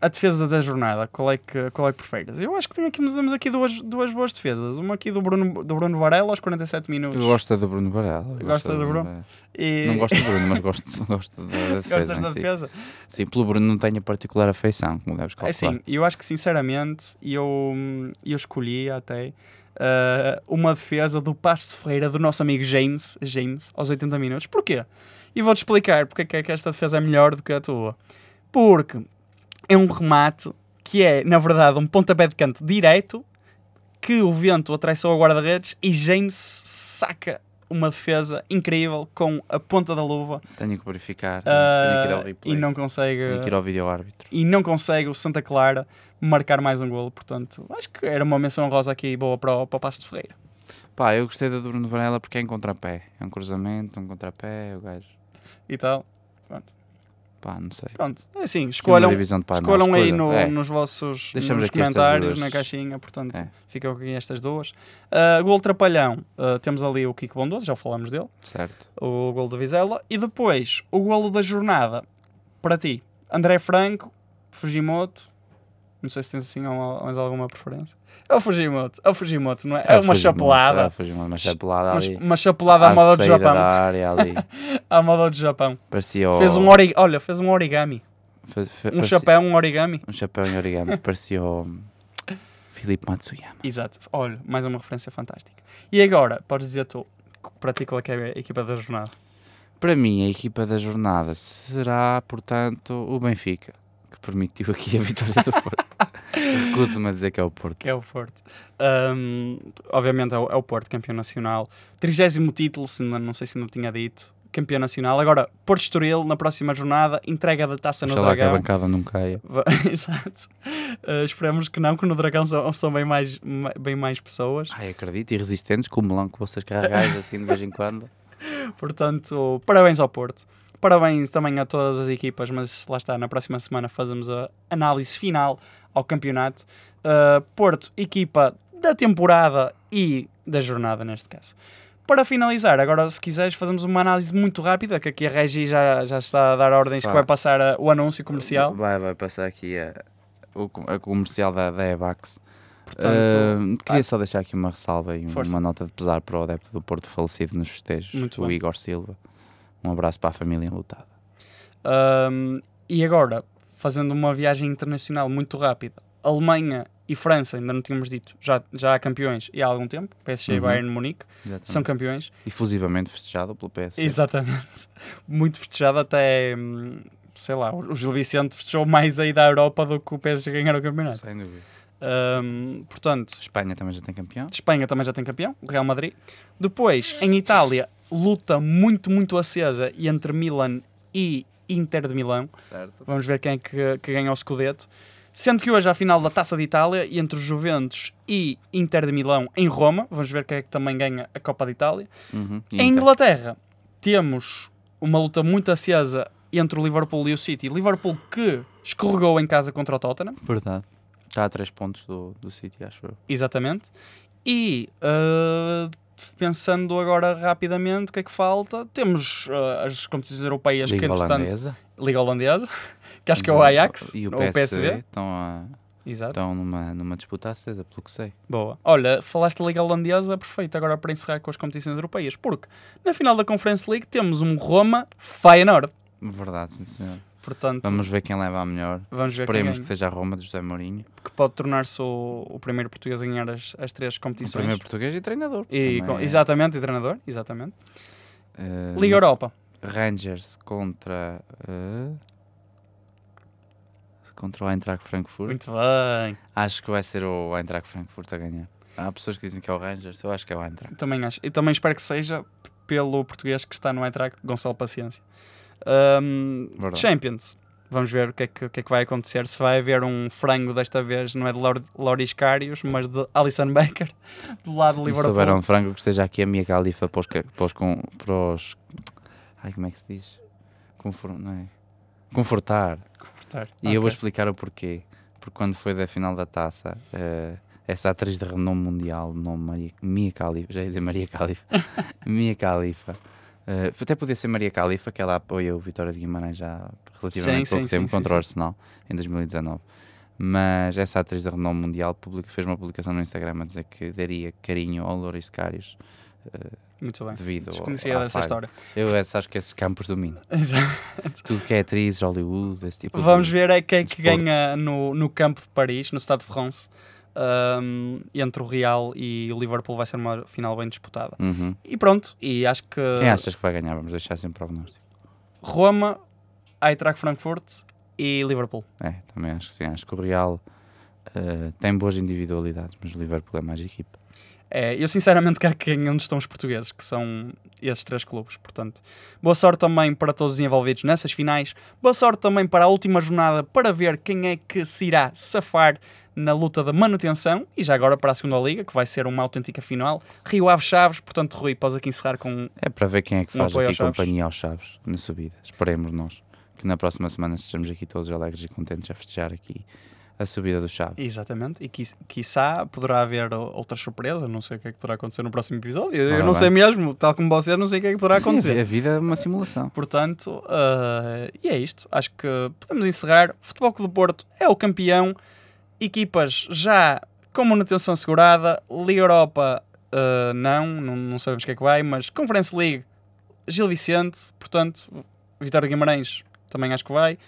a defesa da jornada, qual é que, qual é que preferes? Eu acho que tem aqui, nós temos aqui duas, duas boas defesas. Uma aqui do Bruno, do Bruno Varela aos 47 minutos. Eu gosto do Bruno Varela. Gostas do Bruno? E... Não gosto do Bruno, mas gosto, [LAUGHS] gosto da defesa Gostas da si. defesa? Sim, pelo Bruno não tenho a particular afeição, como deves É calcular. assim, eu acho que sinceramente eu, eu escolhi até ah, uma defesa do Passo de Ferreira do nosso amigo James, James aos 80 minutos. Porquê? E vou-te explicar porque é que- é que esta defesa é melhor do que a tua. Porque é um remate que é, na verdade, um pontapé de canto direito que o vento atraiçou ao guarda-redes e James saca uma defesa incrível com a ponta da luva Tenho que verificar, ah, tenho que ir ao replay, e não consegue tenho que ir ao vídeo árbitro. e não consegue o Santa Clara marcar mais um golo. Portanto, acho que era uma menção rosa aqui boa para o, para o Passo de Ferreira. Pá, eu gostei da do Bruno Varela porque é em contrapé. É um cruzamento, um contrapé, o gajo. E tal. Pronto. Pá, não sei. Pronto. É assim, escolham, escolham aí no- É. nos vossos nos comentários, na caixinha. Portanto, É. ficam aqui estas duas. Uh, gol Trapalhão, uh, temos ali o Kiko Bondoso, já falamos dele. Certo. O gol do Vizela. E depois, o golo da jornada, para ti, André Franco, Fujimoto. Não sei se tens assim mais alguma preferência. É o Fujimoto, é o Fujimoto, não é? É, o uma chapelada. É o Fujimoto, uma chapelada ali. uma chapelada à à moda do Japão. da área ali. [LAUGHS] À moda do Japão. Parecia o... Fez um ori... Olha, fez um origami. fe- fe- Um parecia- chapéu, um origami. Um chapéu em origami. Parecia o... Filipe Matsuyama. Exato. Olha, mais uma referência fantástica. E agora, podes dizer tu, para ti qual é é a equipa da jornada? Para mim, a equipa da jornada será, portanto, o Benfica, que permitiu aqui a vitória do Porto. [LAUGHS] Recuso-me a dizer que é o Porto. Que é o Porto. Ahm, obviamente é o, é o Porto, campeão nacional. Trigésimo título, se ainda, não sei se ainda tinha dito. Campeão nacional. Agora, Porto Estoril, na próxima jornada, entrega da taça no Oxalá que a Dragão. bancada não caia. [LAUGHS] Exato. Esperamos que não, que no Dragão são, são bem, mais, ma- bem mais pessoas. Ai, acredito, e resistentes, com o melão que vocês carregais assim de vez em quando. [LAUGHS] Portanto, parabéns ao Porto. Parabéns também a todas as equipas, mas lá está, na próxima semana fazemos a análise final ao campeonato. Uh, Porto, equipa da temporada e da jornada, neste caso. Para finalizar, agora se quiseres, fazemos uma análise muito rápida, que aqui a Regi já, já está a dar ordens que Pá. vai passar a- o anúncio comercial. Vai, vai passar aqui a, a comercial da, da Evax. Portanto, Ah, queria ah. só deixar aqui uma ressalva e Força. uma nota de pesar para o adepto do Porto falecido nos festejos, Muito o bem. Igor Silva. Um abraço para a família enlutada. Um, e agora, fazendo uma viagem internacional muito rápida, Alemanha e França, ainda não tínhamos dito, já, já há campeões e há algum tempo, PSG e Uhum. Bayern Munique, são campeões. Efusivamente festejado pelo PSG. Exatamente. [LAUGHS] Muito festejado até, hum, sei lá, o Gil Vicente festejou mais aí da Europa do que o PSG ganhar o campeonato. Sem dúvida. Um, portanto, Espanha também já tem campeão. Espanha também já tem campeão, o Real Madrid. Depois, em Itália, luta muito, muito acesa entre Milan e Inter de Milão. Certo. Vamos ver quem é que, que ganha o Scudetto. Sendo que hoje há a final da Taça de Itália entre Juventus e Inter de Milão em Roma. Vamos ver quem é que também ganha a Copa de Itália. Uhum. Em? Inglaterra temos uma luta muito acesa entre o Liverpool e o City. Liverpool que escorregou em casa contra o Tottenham. Verdade. Está a 3 pontos do, do City, acho eu. Exatamente. E uh, pensando agora rapidamente, o que é que falta? Temos uh, as competições europeias Liga que, entretanto, holandesa. Liga Holandesa, [LAUGHS] que acho que é o Ajax, E o ou PSV, estão, a- Exato. estão numa, numa disputa acesa, pelo que sei. Boa. Olha, falaste da Liga Holandesa, perfeito agora para encerrar com as competições europeias, porque na final da Conference League temos um Roma-Feyenoord. Verdade, sim senhor. Portanto, Vamos ver quem leva a melhor. vamos ver Esperemos que seja a Roma de José Mourinho. que pode tornar-se o, o primeiro português a ganhar as, as três O competições. primeiro português e treinador. E, com- é. Exatamente, e treinador, exatamente. Eh, Liga Europa. Rangers contra. eh, contra o Eintracht Frankfurt. Muito bem. Acho que vai ser o Eintracht Frankfurt a ganhar. Há pessoas que dizem que é o Rangers, eu acho que é o Eintracht. Também acho. E também espero que seja pelo português que está no Eintracht, Gonçalo Paciência. Verdade. Champions. Vamos ver o que, é que, o que é que vai acontecer. Se vai haver um frango desta vez, não é de Lauris Carius, mas de Alisson Becker, do lado do Se Liverpool. souber um frango que esteja aqui a minha califa para os, para os, para os- Ai, como é que se diz? Confor, não é? Confortar. Confortar. E eu vou explicar o porquê. Porque quando foi da final da taça, eh, essa atriz de renome mundial, nome Maria, Mia Khalifa, já ia dizer Maria Khalifa, [LAUGHS] Mia Khalifa, eh, até podia ser Maria Khalifa, que ela apoia o Vitória de Guimarães já há relativamente Sim, pouco sim, tempo sim, contra o Arsenal, em 2019. Mas essa atriz de renome mundial publica- fez uma publicação no Instagram a dizer que daria carinho ao Louris Carius Muito bem. devido Desconhecia dessa história. Eu essa- acho que esses campos domino. [LAUGHS] Exato. Tudo que é atrizes, Hollywood, esse tipo Vamos de... ver é quem é que ganha no, no campo de Paris, no Stade de France. Ahm, entre o Real e o Liverpool vai ser uma final bem disputada. Uhum. E pronto, e acho que Quem achas que vai ganhar? Vamos deixar sem prognóstico. Roma, Eintracht Frankfurt e Liverpool. É, também acho que sim. Acho que o Real eh, tem boas individualidades, mas o Liverpool é mais equipa. É, eu sinceramente [LAUGHS] quero que ganhem onde estão os portugueses, que são esses três clubes. Portanto, boa sorte também para todos os envolvidos nessas finais. Boa sorte também para a última jornada para ver quem é que se irá safar na luta da manutenção e já agora para a segunda liga, que vai ser uma autêntica final. Rio Ave Chaves, portanto, Rui, podes aqui encerrar com É para ver quem é que Um faz apoio aqui aos companhia aos Chaves na subida. Esperemos nós que na próxima semana estejamos aqui todos alegres e contentes a festejar aqui a subida do Chaves. Exatamente, e qui- quiçá poderá haver o- outra surpresa, não sei o que é que poderá acontecer no próximo episódio. Eu não bem. sei mesmo, tal como vocês, não sei o que é que poderá Sim, acontecer. a vida é uma simulação. Portanto, ah, e é isto. Acho que podemos encerrar. Futebol Clube do Porto é o campeão. Equipas já com manutenção assegurada. Liga Europa, ah, não, não, não sabemos o que é que vai, mas Conference League, Gil Vicente, portanto, Vitória Guimarães também acho que vai.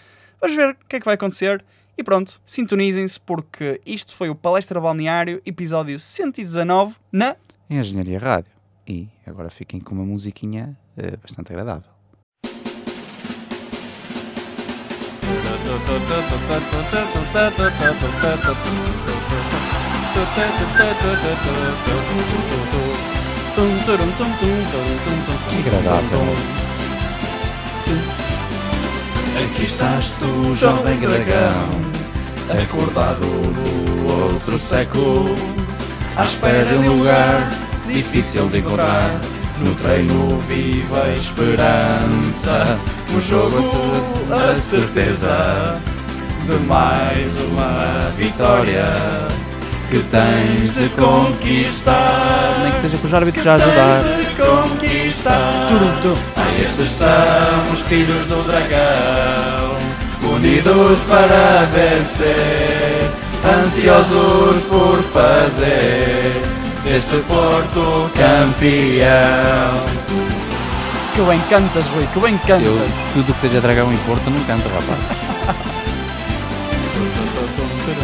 Vamos ver o que é que vai acontecer. E pronto, sintonizem-se porque isto foi o Palestra Balneário, episódio 119, na Engenharia Rádio. E agora fiquem com uma musiquinha eh, bastante agradável. Que agradável. Aqui estás tu, jovem dragão, acordado do outro século, à espera de um lugar difícil de encontrar. No treino viva a esperança, no jogo a certeza de mais uma vitória que tens de conquistar. Nem que seja com os árbitros já ajudar. Tens de conquistar. Ah, estes são os filhos do dragão, unidos para vencer, ansiosos por fazer deste Porto campeão. Que bem cantas, Rui, que bem cantas. Eu, tudo que seja dragão e Porto não canto, rapaz.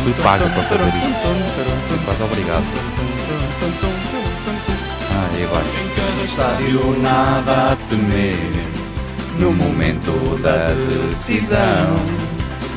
Fui pago para fazer isto. Quase obrigado. Ah, e agora? Em cada estádio nada a temer No momento da decisão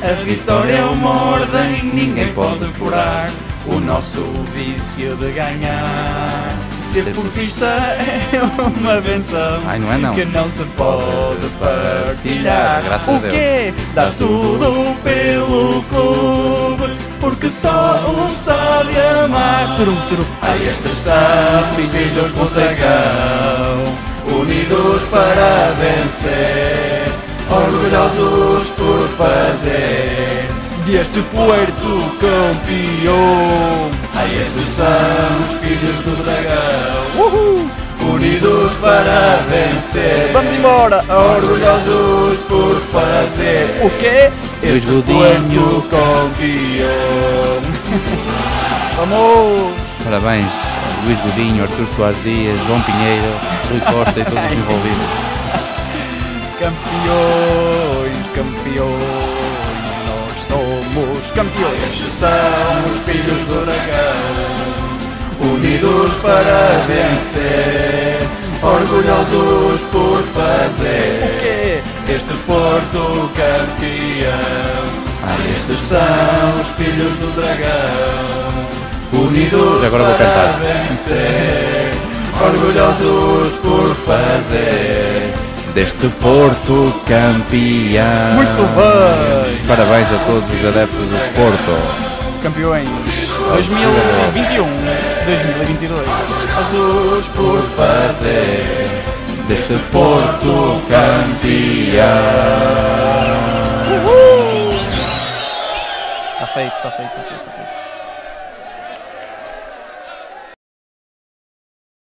A vitória é uma ordem, ninguém pode furar O nosso vício de ganhar Ser portista é uma benção Ai, não é não. Que não se pode partilhar Graças a O Deus. quê? Dá tudo pelo clube Porque só o sabe amar Turum, turum. Ai, estes são filhos do dragão Unidos para vencer Orgulhosos por fazer Deste Puerto campeão Ai, estes são os filhos do dragão Uhul! unidos para vencer. Vamos embora! Orgulhosos por fazer O quê? Luís este Godinho. Campeão. Vamos! Parabéns, Luís Godinho, Artur Soares Dias, João Pinheiro, Rui Costa e todos os envolvidos. [LAUGHS] Campeões, campeões, somos campeões. Estes são os filhos do dragão, unidos para vencer, orgulhosos por O fazer quê? este Porto campeão. Ah, Estes são os filhos do dragão, unidos agora vou para vencer, orgulhosos por fazer Deste Porto campeão. Muito bem! Parabéns a todos os adeptos do Porto. Campeões 2021, 2022. orgulhosos por fazer Deste Porto campeão. Está feito, está feito, está feito.